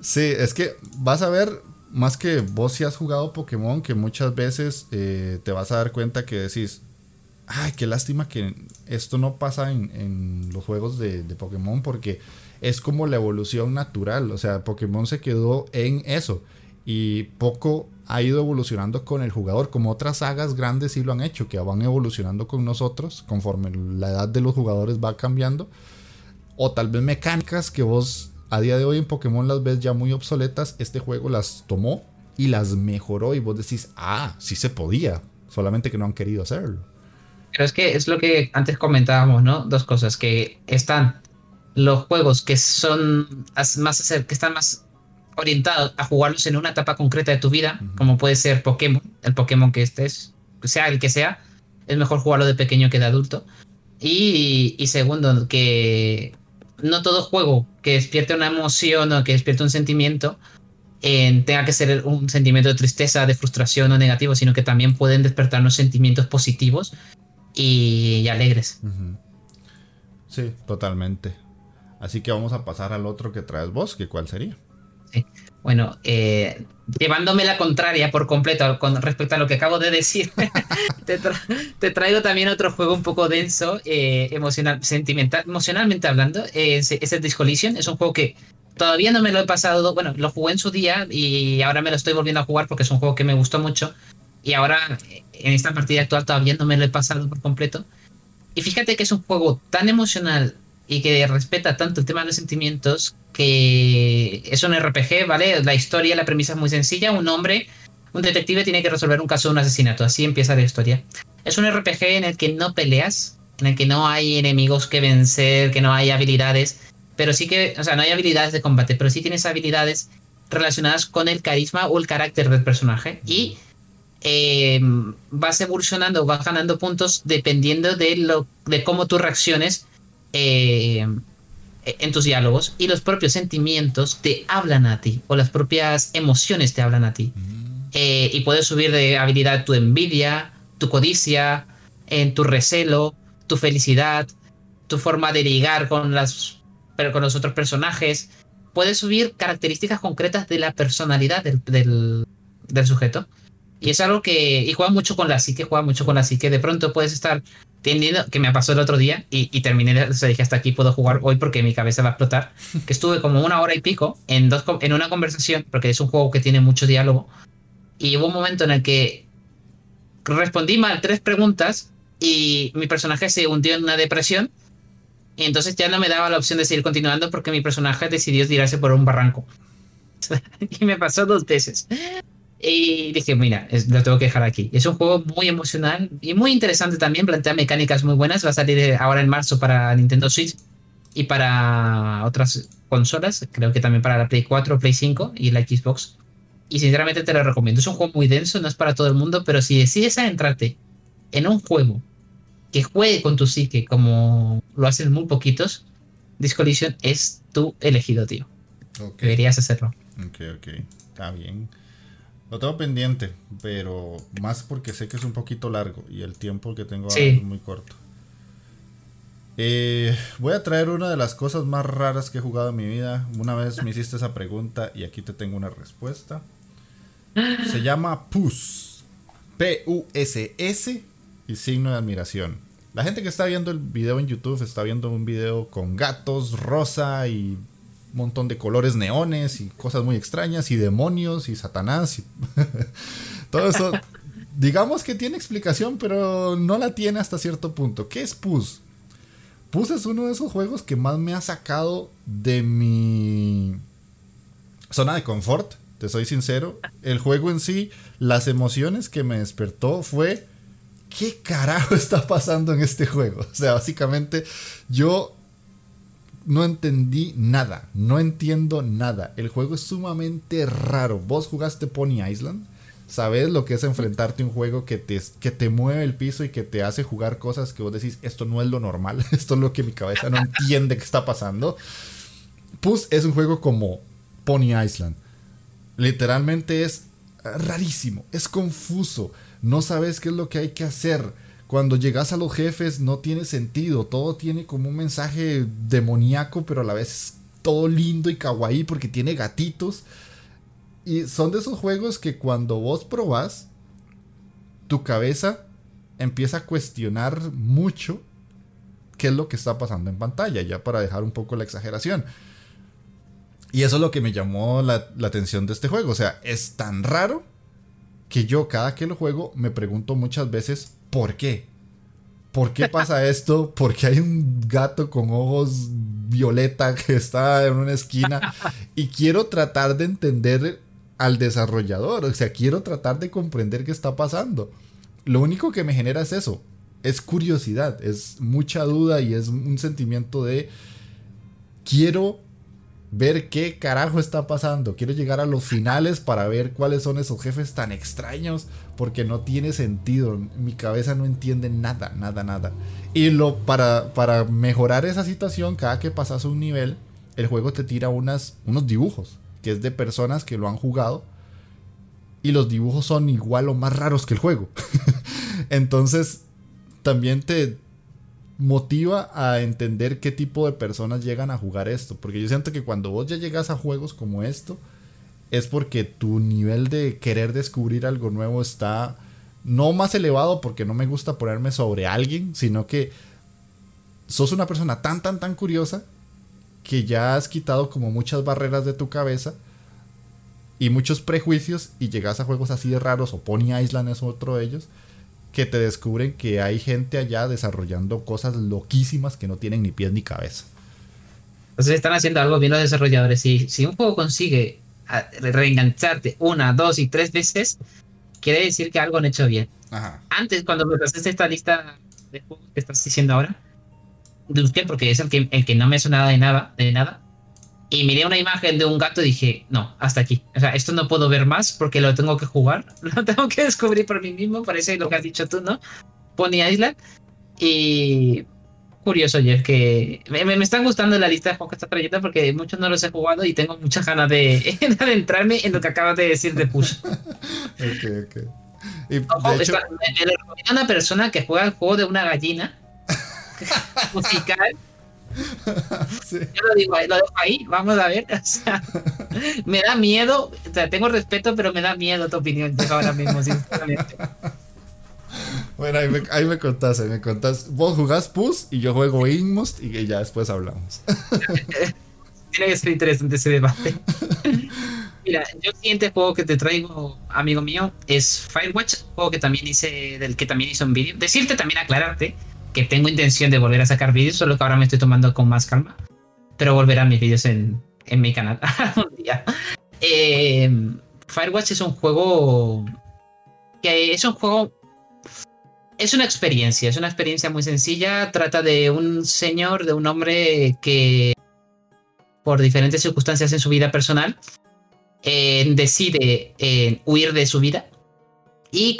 sí, es que vas a ver, más que vos si has jugado Pokémon, que muchas veces eh, te vas a dar cuenta que decís, ay, qué lástima que esto no pasa en, los juegos de, de, Pokémon porque es como la evolución natural. O sea, Pokémon se quedó en eso y poco ha ido evolucionando con el jugador, como otras sagas grandes sí lo han hecho, que van evolucionando con nosotros conforme la edad de los jugadores va cambiando o tal vez mecánicas que vos a día de hoy en Pokémon las ves ya muy obsoletas, este juego las tomó y las mejoró y vos decís, ah, sí se podía, solamente que no han querido hacerlo. Pero es que es lo que antes comentábamos, ¿no? Dos cosas, que están los juegos que son más que están más orientados a jugarlos en una etapa concreta de tu vida, como puede ser Pokémon, el Pokémon que estés, sea el que sea, es mejor jugarlo de pequeño que de adulto. Y, y segundo, que no todo juego que despierte una emoción o que despierte un sentimiento tenga que ser un sentimiento de tristeza, de frustración o negativo, sino que también pueden despertarnos sentimientos positivos y, alegres. Sí, totalmente. Así que vamos a pasar al otro que traes vos, que cuál sería. Sí. Bueno, eh, llevándome la contraria por completo con respecto a lo que acabo de decir, te, traigo también otro juego un poco denso, eh, emocional, sentimental, emocionalmente hablando. es, el Discollision. Es un juego que todavía no me lo he pasado. Bueno, lo jugué en su día y ahora me lo estoy volviendo a jugar porque es un juego que me gustó mucho. Y ahora, en esta partida actual, todavía no me lo he pasado por completo. Y fíjate que es un juego tan emocional y que respeta tanto el tema de los sentimientos que es un RPG, ¿vale? La historia, la premisa es muy sencilla. Un hombre, un detective tiene que resolver un caso de un asesinato. Así empieza la historia. Es un RPG en el que no peleas, en el que no hay enemigos que vencer, que no hay habilidades, pero sí que, o sea, no hay habilidades de combate, pero sí tienes habilidades relacionadas con el carisma o el carácter del personaje. Y em, vas evolucionando, vas ganando puntos dependiendo de, lo, de cómo tú reacciones eh, en tus diálogos y los propios sentimientos te hablan a ti o las propias emociones te hablan a ti. Mm. Eh, y puedes subir de habilidad tu envidia, tu codicia, en tu recelo, tu felicidad, tu forma de ligar con, las, pero con los otros personajes. Puedes subir características concretas de la personalidad del, del sujeto. Y es algo que. Y juega mucho con la psique, juega mucho con la psique. De pronto puedes estar teniendo. Que me pasó el otro día y, terminé. O sea, dije hasta aquí puedo jugar hoy porque mi cabeza va a explotar. Que estuve como una hora y pico en, dos, en una conversación, porque es un juego que tiene mucho diálogo. Y hubo un momento en el que respondí mal tres preguntas y mi personaje se hundió en una depresión. Y entonces ya no me daba la opción de seguir continuando porque mi personaje decidió tirarse por un barranco. y me pasó dos veces. Y dije, mira, lo tengo que dejar aquí. Es un juego muy emocional y muy interesante también. Plantea mecánicas muy buenas. Va a salir ahora en marzo para Nintendo Switch. y para otras consolas, creo que también para la Play 4, Play 5 y la Xbox. Y sinceramente te lo recomiendo. Es un juego muy denso, no es para todo el mundo, pero si decides adentrarte en un juego que juegue con tu psique como lo hacen muy poquitos, Discollision es tu elegido, tío. Deberías hacerlo. Ok, ok. Está bien. Lo tengo pendiente, pero más porque sé que es un poquito largo y el tiempo que tengo es muy corto. Eh, voy a traer una de las cosas más raras que he jugado en mi vida. Una vez me hiciste esa pregunta y aquí te tengo una respuesta. Se llama PUS. P-U-S-S y signo de admiración. La gente que está viendo el video en YouTube está viendo un video con gatos, rosa y montón de colores neones y cosas muy extrañas y demonios y satanás y todo eso. digamos que tiene explicación, pero no la tiene hasta cierto punto. ¿Qué es PUS? PUS es uno de esos juegos que más me ha sacado de mi zona de confort, te soy sincero. El juego en sí, las emociones que me despertó fue ¿qué carajo está pasando en este juego? O sea, básicamente yo no entendí nada, no entiendo nada. El juego es sumamente raro. Vos jugaste Pony Island, sabes lo que es enfrentarte a un juego que te, que te mueve el piso y que te hace jugar cosas que vos decís, esto no es lo normal, esto es lo que mi cabeza no entiende que está pasando. Puss es un juego como Pony Island. Literalmente es rarísimo, es confuso no sabes qué es lo que hay que hacer. Cuando llegas a los jefes no tiene sentido, todo tiene como un mensaje demoníaco, pero a la vez todo lindo y kawaii porque tiene gatitos. Y son de esos juegos que cuando vos probás, tu cabeza empieza a cuestionar mucho qué es lo que está pasando en pantalla, ya para dejar un poco la exageración. Y eso es lo que me llamó la, la atención de este juego. O sea, es tan raro que yo cada que lo juego me pregunto muchas veces ¿por qué? ¿Por qué pasa esto? ¿Por qué hay un gato con ojos violeta que está en una esquina? Y quiero tratar de entender al desarrollador, o sea, quiero tratar de comprender qué está pasando. Lo único que me genera es eso, es curiosidad, es mucha duda y es un sentimiento de quiero ver qué carajo está pasando. Quiero llegar a los finales para ver cuáles son esos jefes tan extraños. Porque no tiene sentido. Mi cabeza no entiende nada, nada, nada. Y lo, para, para mejorar esa situación, cada que pasas un nivel, el juego te tira unas, unos dibujos. Que es de personas que lo han jugado. Y los dibujos son igual o más raros que el juego. Entonces, también te, motiva a entender qué tipo de personas llegan a jugar esto. Porque yo siento que cuando vos ya llegas a juegos como esto, es porque tu nivel de querer descubrir algo nuevo está no más elevado porque no me gusta ponerme sobre alguien, sino que sos una persona tan, tan, tan curiosa que ya has quitado como muchas barreras de tu cabeza y muchos prejuicios y llegas a juegos así de raros o Pony Island es otro de ellos que te descubren que hay gente allá desarrollando cosas loquísimas que no tienen ni pies ni cabeza. Entonces están haciendo algo bien los desarrolladores. Y si un juego consigue reengancharte una, dos y tres veces, quiere decir que algo han hecho bien. Antes, cuando me pasaste esta lista de juegos que estás diciendo ahora, busqué porque es el que, el que no me sonaba de nada, de nada y miré una imagen de un gato y dije, no, hasta aquí. O sea, esto no puedo ver más porque lo tengo que jugar, lo tengo que descubrir por mí mismo, parece lo que has dicho tú, ¿no? Pony Island. Y curioso, Jeff, que me, me, están gustando la lista de juegos que estás trayendo porque muchos no los he jugado y tengo muchas ganas de, adentrarme en lo que acabas de decir de Push. ok, ok. Y me, lo recomiendo una persona que juega el juego de una gallina musical Yo lo digo, lo dejo ahí, vamos a ver. me da miedo, o sea, tengo respeto, pero me da miedo tu opinión ahora mismo, sinceramente. Bueno, ahí me, ahí me contás, ahí me contás. Vos jugás PUS y yo juego Inmost y ya después hablamos. Tiene que ser interesante ese debate. Mira, yo el siguiente juego que te traigo, amigo mío, es Firewatch, juego que también hice, del que también hice un vídeo. Decirte también, aclararte, que tengo intención de volver a sacar vídeos, solo que ahora me estoy tomando con más calma. Pero volverán mis vídeos en, en mi canal un día. Eh, Firewatch es un juego que es un juego es una experiencia, es una experiencia muy sencilla. Trata de un señor, de un hombre que por diferentes circunstancias en su vida personal eh, decide eh, huir de su vida y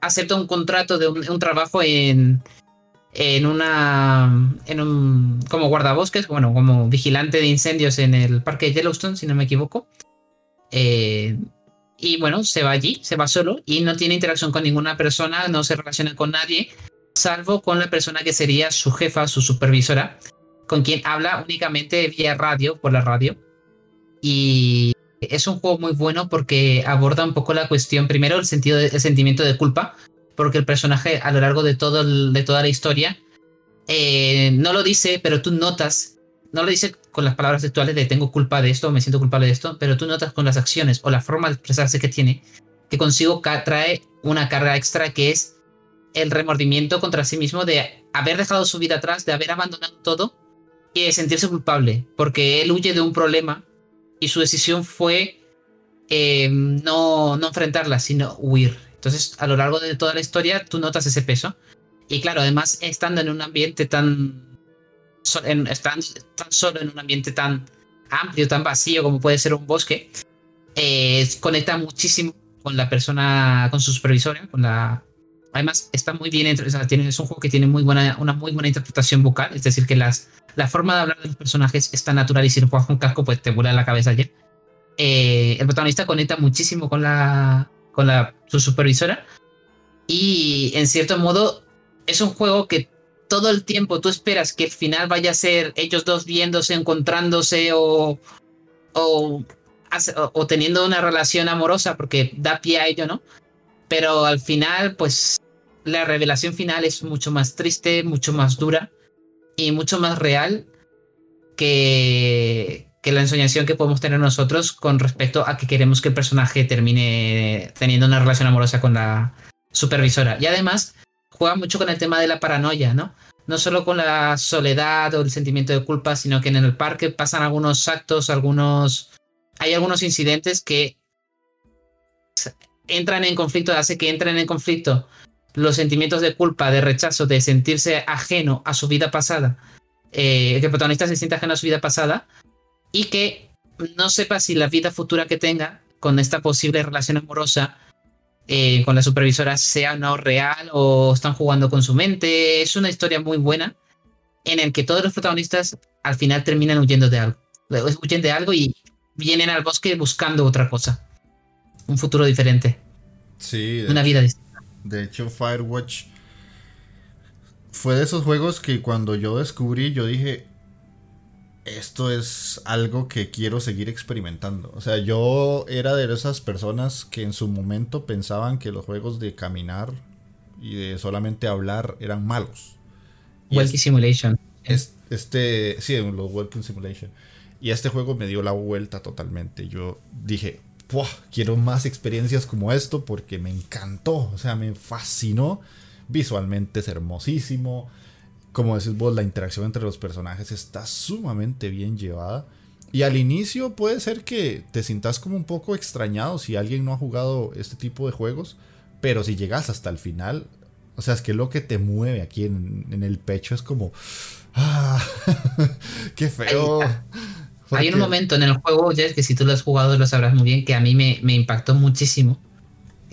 acepta un contrato de un, trabajo en, en una en un como guardabosques, bueno, como vigilante de incendios en el parque de Yellowstone, si no me equivoco. Eh, y bueno, se va allí, se va solo y no tiene interacción con ninguna persona, no se relaciona con nadie, salvo con la persona que sería su jefa, su supervisora, con quien habla únicamente vía radio, por la radio. Y es un juego muy bueno porque aborda un poco la cuestión, primero el, sentido el sentimiento de culpa, porque el personaje a lo largo de, todo de toda la historia eh, no lo dice, pero tú notas, no lo dice con las palabras actuales de tengo culpa de esto, me siento culpable de esto, pero tú notas con las acciones o la forma de expresarse que tiene, que consigo trae una carga extra que es el remordimiento contra sí mismo de haber dejado su vida atrás, de haber abandonado todo y de sentirse culpable, porque él huye de un problema y su decisión fue eh, no, no enfrentarla, sino huir. Entonces, a lo largo de toda la historia, tú notas ese peso. Y claro, además, estando en un ambiente tan. Estando tan solo en un ambiente tan amplio, tan vacío como puede ser un bosque, eh, conecta muchísimo con la persona, con su supervisora, con la. Además, está muy bien, o tiene, es un juego que tiene muy buena, una muy buena interpretación vocal, es decir, que las, la forma de hablar de los personajes está natural y si lo juegas con casco, pues te vuela la cabeza ya. Eh, el protagonista conecta muchísimo con la, con la, su supervisora y en cierto modo es un juego que todo el tiempo tú esperas que el final vaya a ser ellos dos viéndose, encontrándose o, o, o teniendo una relación amorosa porque da pie a ello, ¿no? Pero al final, pues la revelación final es mucho más triste, mucho más dura y mucho más real que, que la ensoñación que podemos tener nosotros con respecto a que queremos que el personaje termine teniendo una relación amorosa con la supervisora. Y además juega mucho con el tema de la paranoia, ¿no? No solo con la soledad o el sentimiento de culpa, sino que en el parque pasan algunos actos, algunos... Hay algunos incidentes que entran en conflicto, hace que entren en conflicto los sentimientos de culpa, de rechazo, de sentirse ajeno a su vida pasada, eh, que el protagonista se siente ajeno a su vida pasada y que no sepa si la vida futura que tenga con esta posible relación amorosa eh, con la supervisora sea o no real o están jugando con su mente. Es una historia muy buena en el que todos los protagonistas al final terminan huyendo de algo. Huyen de algo y vienen al bosque buscando otra cosa. Un futuro diferente. Sí. Una vida distinta. De hecho, Firewatch fue de esos juegos que cuando yo descubrí, yo dije, esto es algo que quiero seguir experimentando. O sea, yo era de esas personas que en su momento pensaban que los juegos de caminar y de solamente hablar eran malos. Walking Simulation. este, sí, los Walking Simulation. Y este juego me dio la vuelta totalmente. Yo dije, quiero más experiencias como esto porque me encantó, o sea, me fascinó. Visualmente es hermosísimo. Como decís vos, la interacción entre los personajes está sumamente bien llevada. Y al inicio puede ser que te sientas como un poco extrañado si alguien no ha jugado este tipo de juegos. Pero si llegas hasta el final, o sea, es que lo que te mueve aquí en, el pecho es como... ¡Ah! ¡Qué feo! Hay un momento en el juego, Jess, que si tú lo has jugado lo sabrás muy bien, que a mí me, me, impactó muchísimo.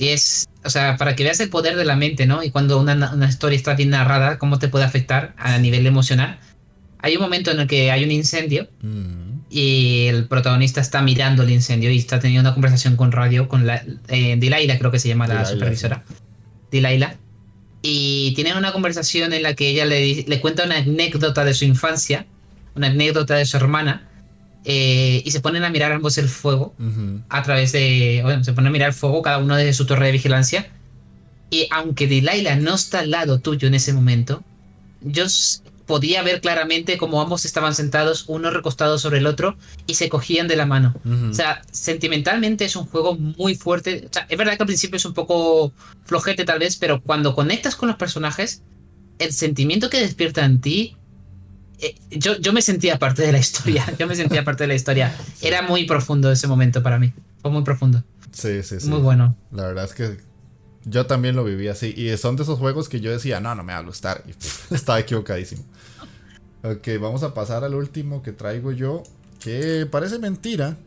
Y es, o sea, para que veas el poder de la mente, ¿no? Y cuando una, una, historia está bien narrada, cómo te puede afectar a nivel emocional. Hay un momento en el que hay un incendio mm. y el protagonista está mirando el incendio y está teniendo una conversación con radio, con la, eh, Dilaila, creo que se llama la supervisora. Dilaila. Y tienen una conversación en la que ella le, le cuenta una anécdota de su infancia, una anécdota de su hermana eh, y se ponen a mirar ambos el fuego a través de. Bueno, se ponen a mirar el fuego, cada uno desde su torre de vigilancia. Y aunque Delilah no está al lado tuyo en ese momento, yo podía ver claramente cómo ambos estaban sentados, uno recostado sobre el otro, y se cogían de la mano. O sea, sentimentalmente es un juego muy fuerte. O sea, es verdad que al principio es un poco flojete tal vez, pero cuando conectas con los personajes, el sentimiento que despierta en ti eh, yo, yo me sentía parte de la historia. Yo me sentía parte de la historia. Era muy profundo ese momento para mí. Fue muy profundo. Sí, sí, sí. Muy bueno. La verdad es que Yo también lo viví así. Y son de esos juegos que yo decía, no, no me va a gustar. Y estaba equivocadísimo. Ok, vamos a pasar al último que traigo yo. Que parece mentira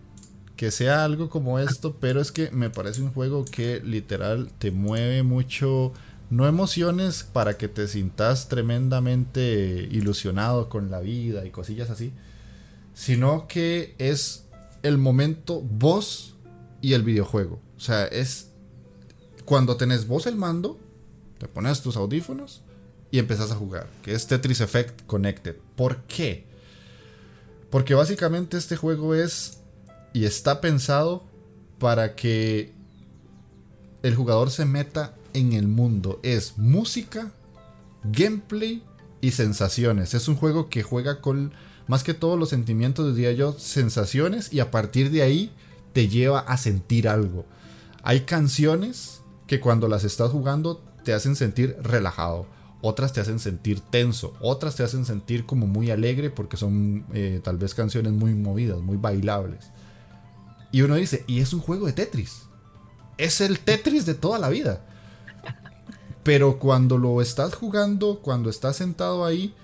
que sea algo como esto, pero es que me parece un juego que literal te mueve mucho. No emociones para que te sintas tremendamente ilusionado con la vida y cosillas así, sino que es el momento vos y el videojuego. O sea, es cuando tenés vos el mando, te pones tus audífonos y empezás a jugar, que es Tetris Effect Connected. ¿Por qué? Porque básicamente este juego es y está pensado para que el jugador se meta en el mundo. Es música, gameplay y sensaciones. Es un juego que juega con más que todos los sentimientos, diría yo, sensaciones y a partir de ahí te lleva a sentir algo. Hay canciones que cuando las estás jugando te hacen sentir relajado, otras te hacen sentir tenso, otras te hacen sentir como muy alegre porque son eh, tal vez canciones muy movidas, muy bailables. Y uno dice, y es un juego de Tetris. Es el Tetris de toda la vida. Pero cuando lo estás jugando, cuando estás sentado ahí,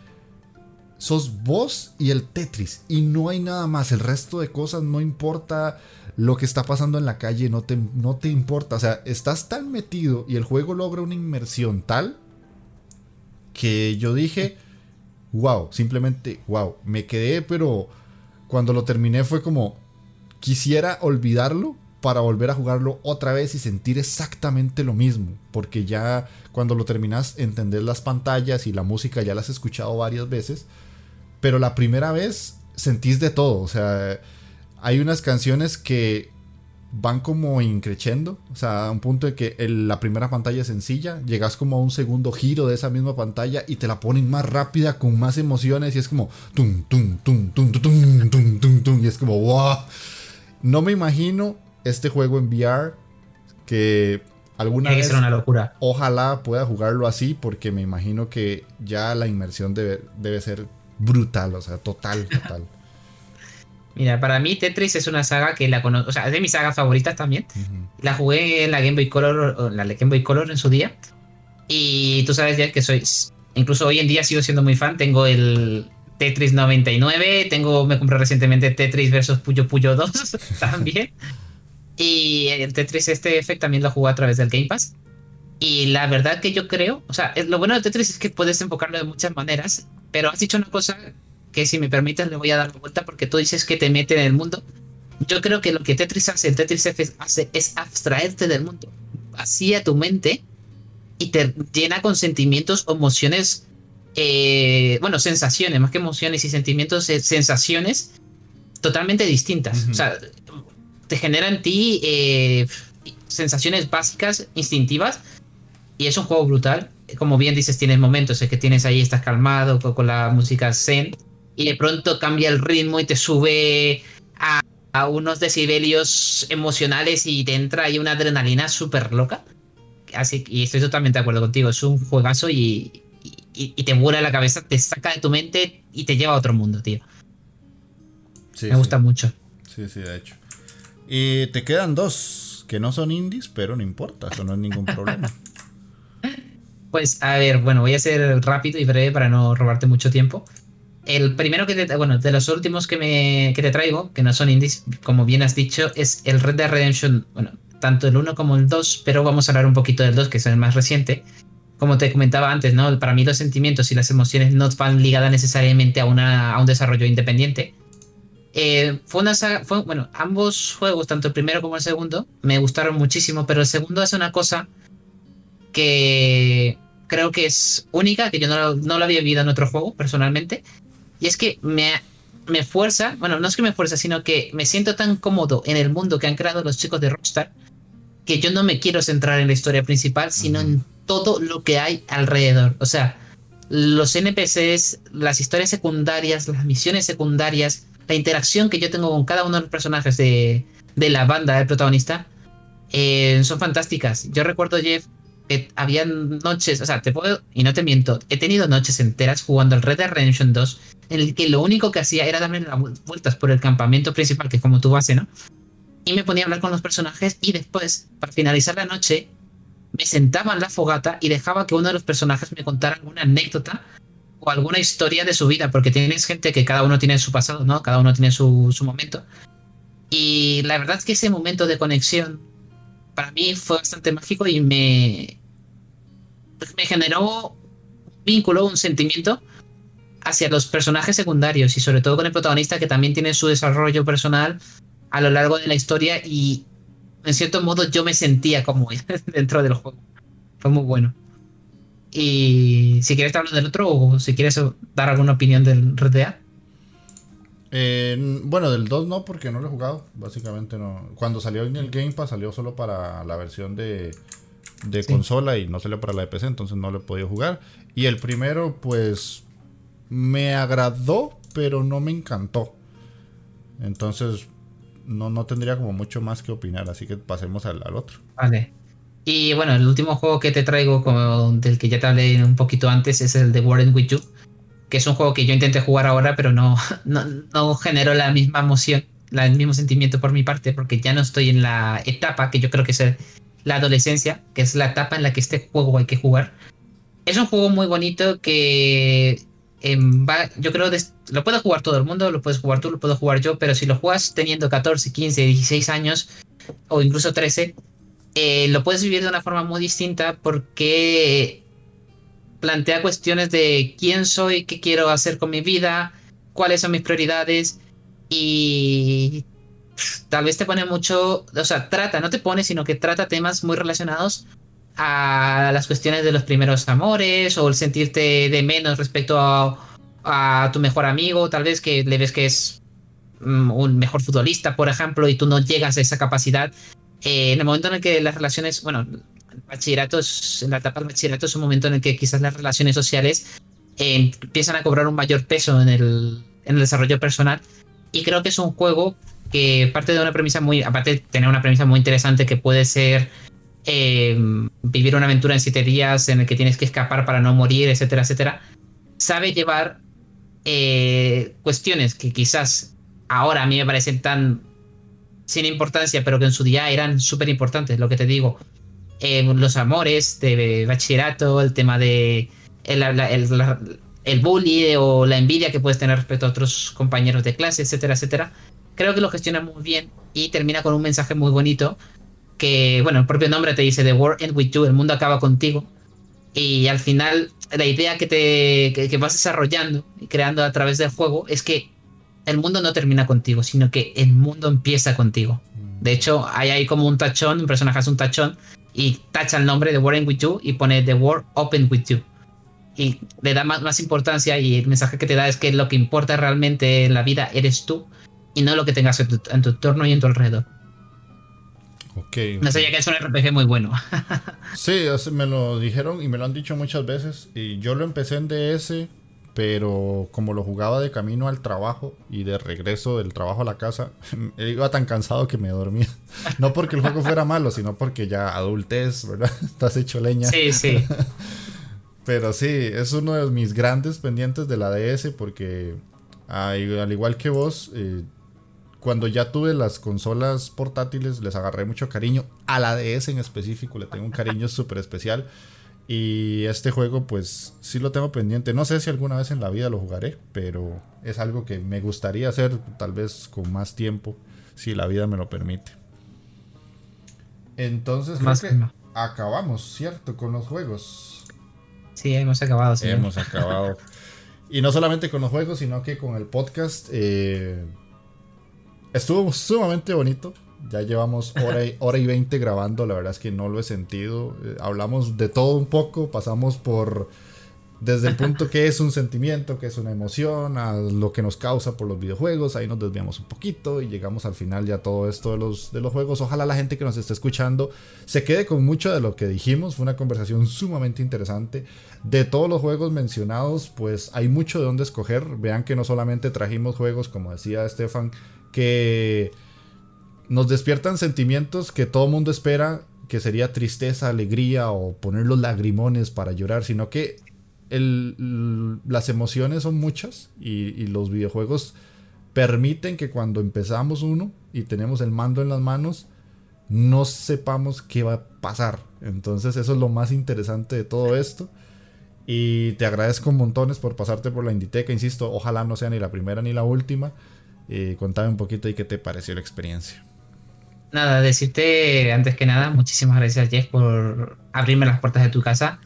sos vos y el Tetris. Y no hay nada más. El resto de cosas no importa lo que está pasando en la calle no te, no te importa. O sea, estás tan metido y el juego logra una inmersión tal que yo dije, wow, simplemente wow. Me quedé, pero cuando lo terminé fue como, quisiera olvidarlo para volver a jugarlo otra vez y sentir exactamente lo mismo. Porque ya cuando lo terminas, entender las pantallas y la música ya las has escuchado varias veces. Pero la primera vez sentís de todo. O sea hay unas canciones que van como increciendo, o sea, a un punto de que la primera pantalla es sencilla, llegas como a un segundo giro de esa misma pantalla y te la ponen más rápida con más emociones y es como tum tum tum tum tum tum tum tum y es como. No me imagino este juego en VR que alguna vez una locura. Ojalá pueda jugarlo así porque me imagino que ya la inmersión debe, debe ser brutal, o sea, total, total. Mira, para mí Tetris es una saga que la conozco, o sea, es de mis sagas favoritas también. La jugué en la Game Boy Color, la Game Boy Color en su día. Y tú sabes ya que soy, incluso hoy en día sigo siendo muy fan. Tengo el Tetris 99, tengo, me compré recientemente Tetris versus Puyo Puyo 2 también. Y el Tetris este también lo jugué a través del Game Pass. Y la verdad que yo creo, o sea, lo bueno de Tetris es que puedes enfocarlo de muchas maneras, pero has dicho una cosa que si me permites le voy a dar la vuelta porque tú dices que te mete en el mundo. Yo creo que lo que Tetris hace, el Tetris F hace es abstraerte del mundo, vacía tu mente y te llena con sentimientos emociones, eh, bueno, sensaciones, más que emociones y sentimientos, eh, sensaciones totalmente distintas. O sea, te genera en ti eh, sensaciones básicas, instintivas, y es un juego brutal. Como bien dices, tienes momentos en que tienes ahí, estás calmado con la música zen, y de pronto cambia el ritmo y te sube a, unos decibelios emocionales y te entra ahí una adrenalina súper loca. Así, y estoy totalmente de acuerdo contigo, es un juegazo y, y, te vuela la cabeza, te saca de tu mente y te lleva a otro mundo, tío. Me gusta mucho. Sí, sí, de hecho. Y te quedan dos que no son indies, pero no importa, eso no es ningún problema. Pues a ver, bueno, voy a ser rápido y breve para no robarte mucho tiempo. El primero que te, bueno, de los últimos que, me, que te traigo, que no son indies, como bien has dicho, es el Red Dead Redemption, bueno, tanto el 1 como el 2, pero vamos a hablar un poquito del 2, que es el más reciente. Como te comentaba antes, ¿no? Para mí los sentimientos y las emociones no van ligadas necesariamente a, una, a un desarrollo independiente. Eh, fue una saga, fue, bueno, ambos juegos, tanto el primero como el segundo, me gustaron muchísimo, pero el segundo hace una cosa que creo que es única, que yo no, no lo había vivido en otro juego personalmente, y es que me, me fuerza, bueno, no es que me fuerza, sino que me siento tan cómodo en el mundo que han creado los chicos de Rockstar que yo no me quiero centrar en la historia principal, sino en todo lo que hay alrededor. O sea, los NPCs, las historias secundarias, las misiones secundarias, la interacción que yo tengo con cada uno de los personajes de, de la banda del protagonista, eh, son fantásticas. Yo recuerdo, Jeff, había noches, o sea, te puedo, y no te miento, he tenido noches enteras jugando al Red Dead Redemption 2 en el que lo único que hacía era darme las vueltas por el campamento principal, que es como tu base, ¿no? Y me ponía a hablar con los personajes y después, para finalizar la noche, me sentaba en la fogata y dejaba que uno de los personajes me contara alguna anécdota o alguna historia de su vida, porque tienes gente que cada uno tiene su pasado, ¿no? Cada uno tiene su, su momento. Y la verdad es que ese momento de conexión para mí fue bastante mágico y me, me generó un vínculo, un sentimiento hacia los personajes secundarios y sobre todo con el protagonista que también tiene su desarrollo personal a lo largo de la historia y en cierto modo yo me sentía como dentro del juego. Fue muy bueno. Y si quieres hablar del otro o si quieres dar alguna opinión del RDA. Eh, bueno, del 2 no, porque no lo he jugado. Básicamente no. Cuando salió en el Game Pass salió solo para la versión de, de consola y no salió para la de PC, entonces no lo he podido jugar. Y el primero, pues, me agradó, pero no me encantó. Entonces, no, no tendría como mucho más que opinar, así que pasemos al, otro. Vale. Y bueno, el último juego que te traigo, como del que ya te hablé un poquito antes, es el de Warren With You, que es un juego que yo intenté jugar ahora, pero no, no, no generó la misma emoción, el mismo sentimiento por mi parte, porque ya no estoy en la etapa que yo creo que es la adolescencia, que es la etapa en la que este juego hay que jugar. Es un juego muy bonito que Em, yo creo que lo puede jugar todo el mundo, lo puedes jugar tú, lo puedo jugar yo, pero si lo juegas teniendo 14, 15, 16 años o incluso 13, eh, lo puedes vivir de una forma muy distinta porque plantea cuestiones de quién soy, qué quiero hacer con mi vida, cuáles son mis prioridades y tal vez te pone mucho, o sea, trata, no te pone, sino que trata temas muy relacionados a las cuestiones de los primeros amores o el sentirte de menos respecto a, tu mejor amigo, tal vez que le ves que es mm, un mejor futbolista, por ejemplo, y tú no llegas a esa capacidad. Eh, en el momento en el que las relaciones, bueno, el bachillerato es, en la etapa del bachillerato es un momento en el que quizás las relaciones sociales eh, empiezan a cobrar un mayor peso en el, en el desarrollo personal. Y creo que es un juego que parte de una premisa muy, aparte de tener una premisa muy interesante que puede ser eh, vivir una aventura en siete días en el que tienes que escapar para no morir, etcétera, etcétera, sabe llevar eh, cuestiones que quizás ahora a mí me parecen tan sin importancia, pero que en su día eran súper importantes, lo que te digo. Eh, los amores de bachillerato, el tema de el, el, bully o la envidia que puedes tener respecto a otros compañeros de clase, etcétera, etcétera. Creo que lo gestiona muy bien y termina con un mensaje muy bonito que, bueno, el propio nombre te dice The World End With You, el mundo acaba contigo. Y al final, la idea que, te, que, vas desarrollando y creando a través del juego es que el mundo no termina contigo, sino que el mundo empieza contigo. Mm. De hecho, hay ahí como un tachón, un personaje hace un tachón y tacha el nombre de World With You y pone The World Open With You. Y le da más, más importancia y el mensaje que te da es que lo que importa realmente en la vida eres tú y no lo que tengas en tu, en tu entorno y en tu alrededor. No sabía que es un RPG muy bueno. sí, me lo dijeron y me lo han dicho muchas veces. Y yo lo empecé en DS, pero como lo jugaba de camino al trabajo y de regreso del trabajo a la casa, iba tan cansado que me dormía. No porque el juego fuera malo, sino porque ya adultez, ¿verdad? Estás hecho leña. Sí, sí. pero sí, es uno de mis grandes pendientes de la DS porque al igual que vos, eh, cuando ya tuve las consolas portátiles, les agarré mucho cariño. A la DS en específico le tengo un cariño súper especial. Y este juego, pues sí lo tengo pendiente. No sé si alguna vez en la vida lo jugaré, pero es algo que me gustaría hacer, tal vez con más tiempo, si la vida me lo permite. Entonces, más acabamos, ¿cierto? Con los juegos. Sí, hemos acabado. Hemos acabado. y no solamente con los juegos, sino que con el podcast. Eh, Estuvo sumamente bonito. Ya llevamos hora y, hora y 20 grabando, la verdad es que no lo he sentido. Eh, hablamos de todo un poco, pasamos por desde el punto que es un sentimiento, que es una emoción, a lo que nos causa por los videojuegos, ahí nos desviamos un poquito y llegamos al final ya todo esto de los, de los juegos. Ojalá la gente que nos esté escuchando se quede con mucho de lo que dijimos, fue una conversación sumamente interesante. De todos los juegos mencionados, pues hay mucho de dónde escoger. Vean que no solamente trajimos juegos, como decía Estefan, que nos despiertan sentimientos que todo mundo espera, que sería tristeza, alegría o poner los lagrimones para llorar, sino que las emociones son muchas y, los videojuegos permiten que cuando empezamos uno y tenemos el mando en las manos, no sepamos qué va a pasar. Entonces eso es lo más interesante de todo esto. Y te agradezco montones por pasarte por la Inditeca, insisto, ojalá no sea ni la primera ni la última. Eh, contame un poquito y qué te pareció la experiencia. Nada, decirte antes que nada, muchísimas gracias Jeff por abrirme las puertas de tu casa.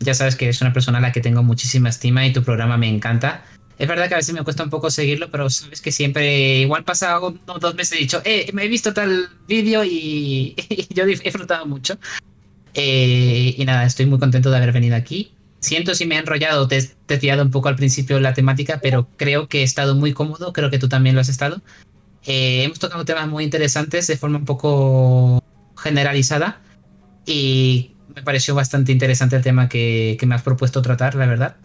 Ya sabes que eres una persona a la que tengo muchísima estima y tu programa me encanta. Es verdad que a veces me cuesta un poco seguirlo, pero sabes que siempre, igual pasa unos dos meses he dicho, eh, me he visto tal vídeo y, yo he disfrutado mucho. Eh, y nada, estoy muy contento de haber venido aquí. Siento si me he enrollado, te, he desviado un poco al principio la temática, pero creo que he estado muy cómodo, creo que tú también lo has estado. Eh, hemos tocado temas muy interesantes de forma un poco generalizada y me pareció bastante interesante el tema que, que me has propuesto tratar, la verdad.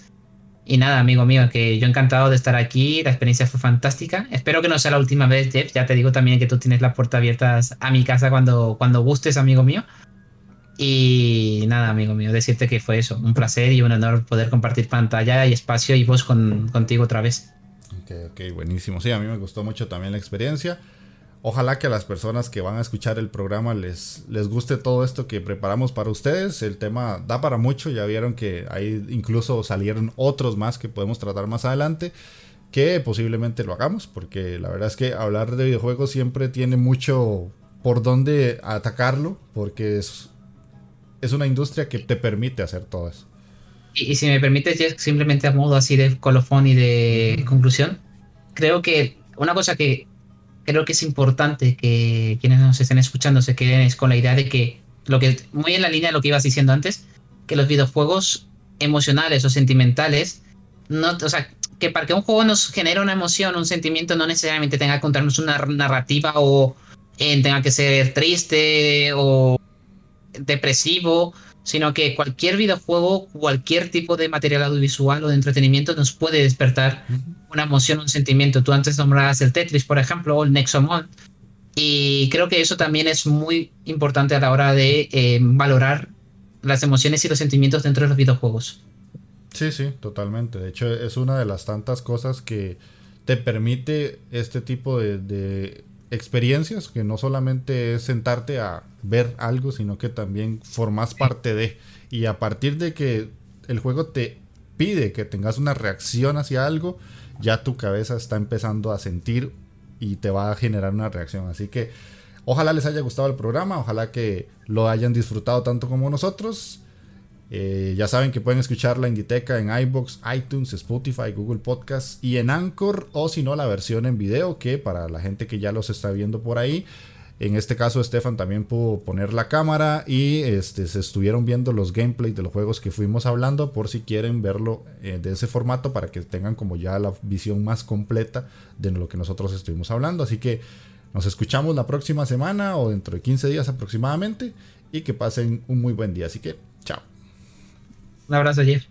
Y nada, amigo mío, que yo encantado de estar aquí, la experiencia fue fantástica. Espero que no sea la última vez, Jeff. Ya te digo también que tú tienes las puertas abiertas a mi casa cuando, cuando gustes, amigo mío. Y nada, amigo mío, decirte que fue eso, un placer y un honor poder compartir pantalla y espacio y voz con, contigo otra vez. Ok, buenísimo. Sí, a mí me gustó mucho también la experiencia. Ojalá que a las personas que van a escuchar el programa les, les guste todo esto que preparamos para ustedes. El tema da para mucho, ya vieron que ahí incluso salieron otros más que podemos tratar más adelante, que posiblemente lo hagamos, porque la verdad es que hablar de videojuegos siempre tiene mucho por dónde atacarlo, porque es, es una industria que te permite hacer todo eso. Y, si me permites, simplemente a modo así de colofón y de conclusión, creo que una cosa que creo que es importante que quienes nos estén escuchando se queden con la idea de que, lo que muy en la línea de lo que ibas diciendo antes, que los videojuegos emocionales o sentimentales, no, o sea, que para que un juego nos genere una emoción, un sentimiento, no necesariamente tenga que contarnos una narrativa o eh, tenga que ser triste o depresivo, sino que cualquier videojuego, cualquier tipo de material audiovisual o de entretenimiento nos puede despertar una emoción, un sentimiento. Tú antes nombrabas el Tetris, por ejemplo, o el Nexomon. Y creo que eso también es muy importante a la hora de eh, valorar las emociones y los sentimientos dentro de los videojuegos. Sí, sí, totalmente. De hecho, es una de las tantas cosas que te permite este tipo de experiencias, que no solamente es sentarte a ver algo, sino que también formas parte de. Y a partir de que el juego te pide que tengas una reacción hacia algo, ya tu cabeza está empezando a sentir y te va a generar una reacción. Así que ojalá les haya gustado el programa, ojalá que lo hayan disfrutado tanto como nosotros. Eh, ya saben que pueden escuchar la Inditeca en iBox, iTunes, Spotify, Google Podcasts y en Anchor, o si no, la versión en video, que para la gente que ya los está viendo por ahí. En este caso, Stefan también pudo poner la cámara y este, se estuvieron viendo los gameplays de los juegos que fuimos hablando, por si quieren verlo eh, de ese formato, para que tengan como ya la visión más completa de lo que nosotros estuvimos hablando. Así que nos escuchamos la próxima semana o dentro de 15 días aproximadamente y que pasen un muy buen día. Así que. Un abrazo, Jeff.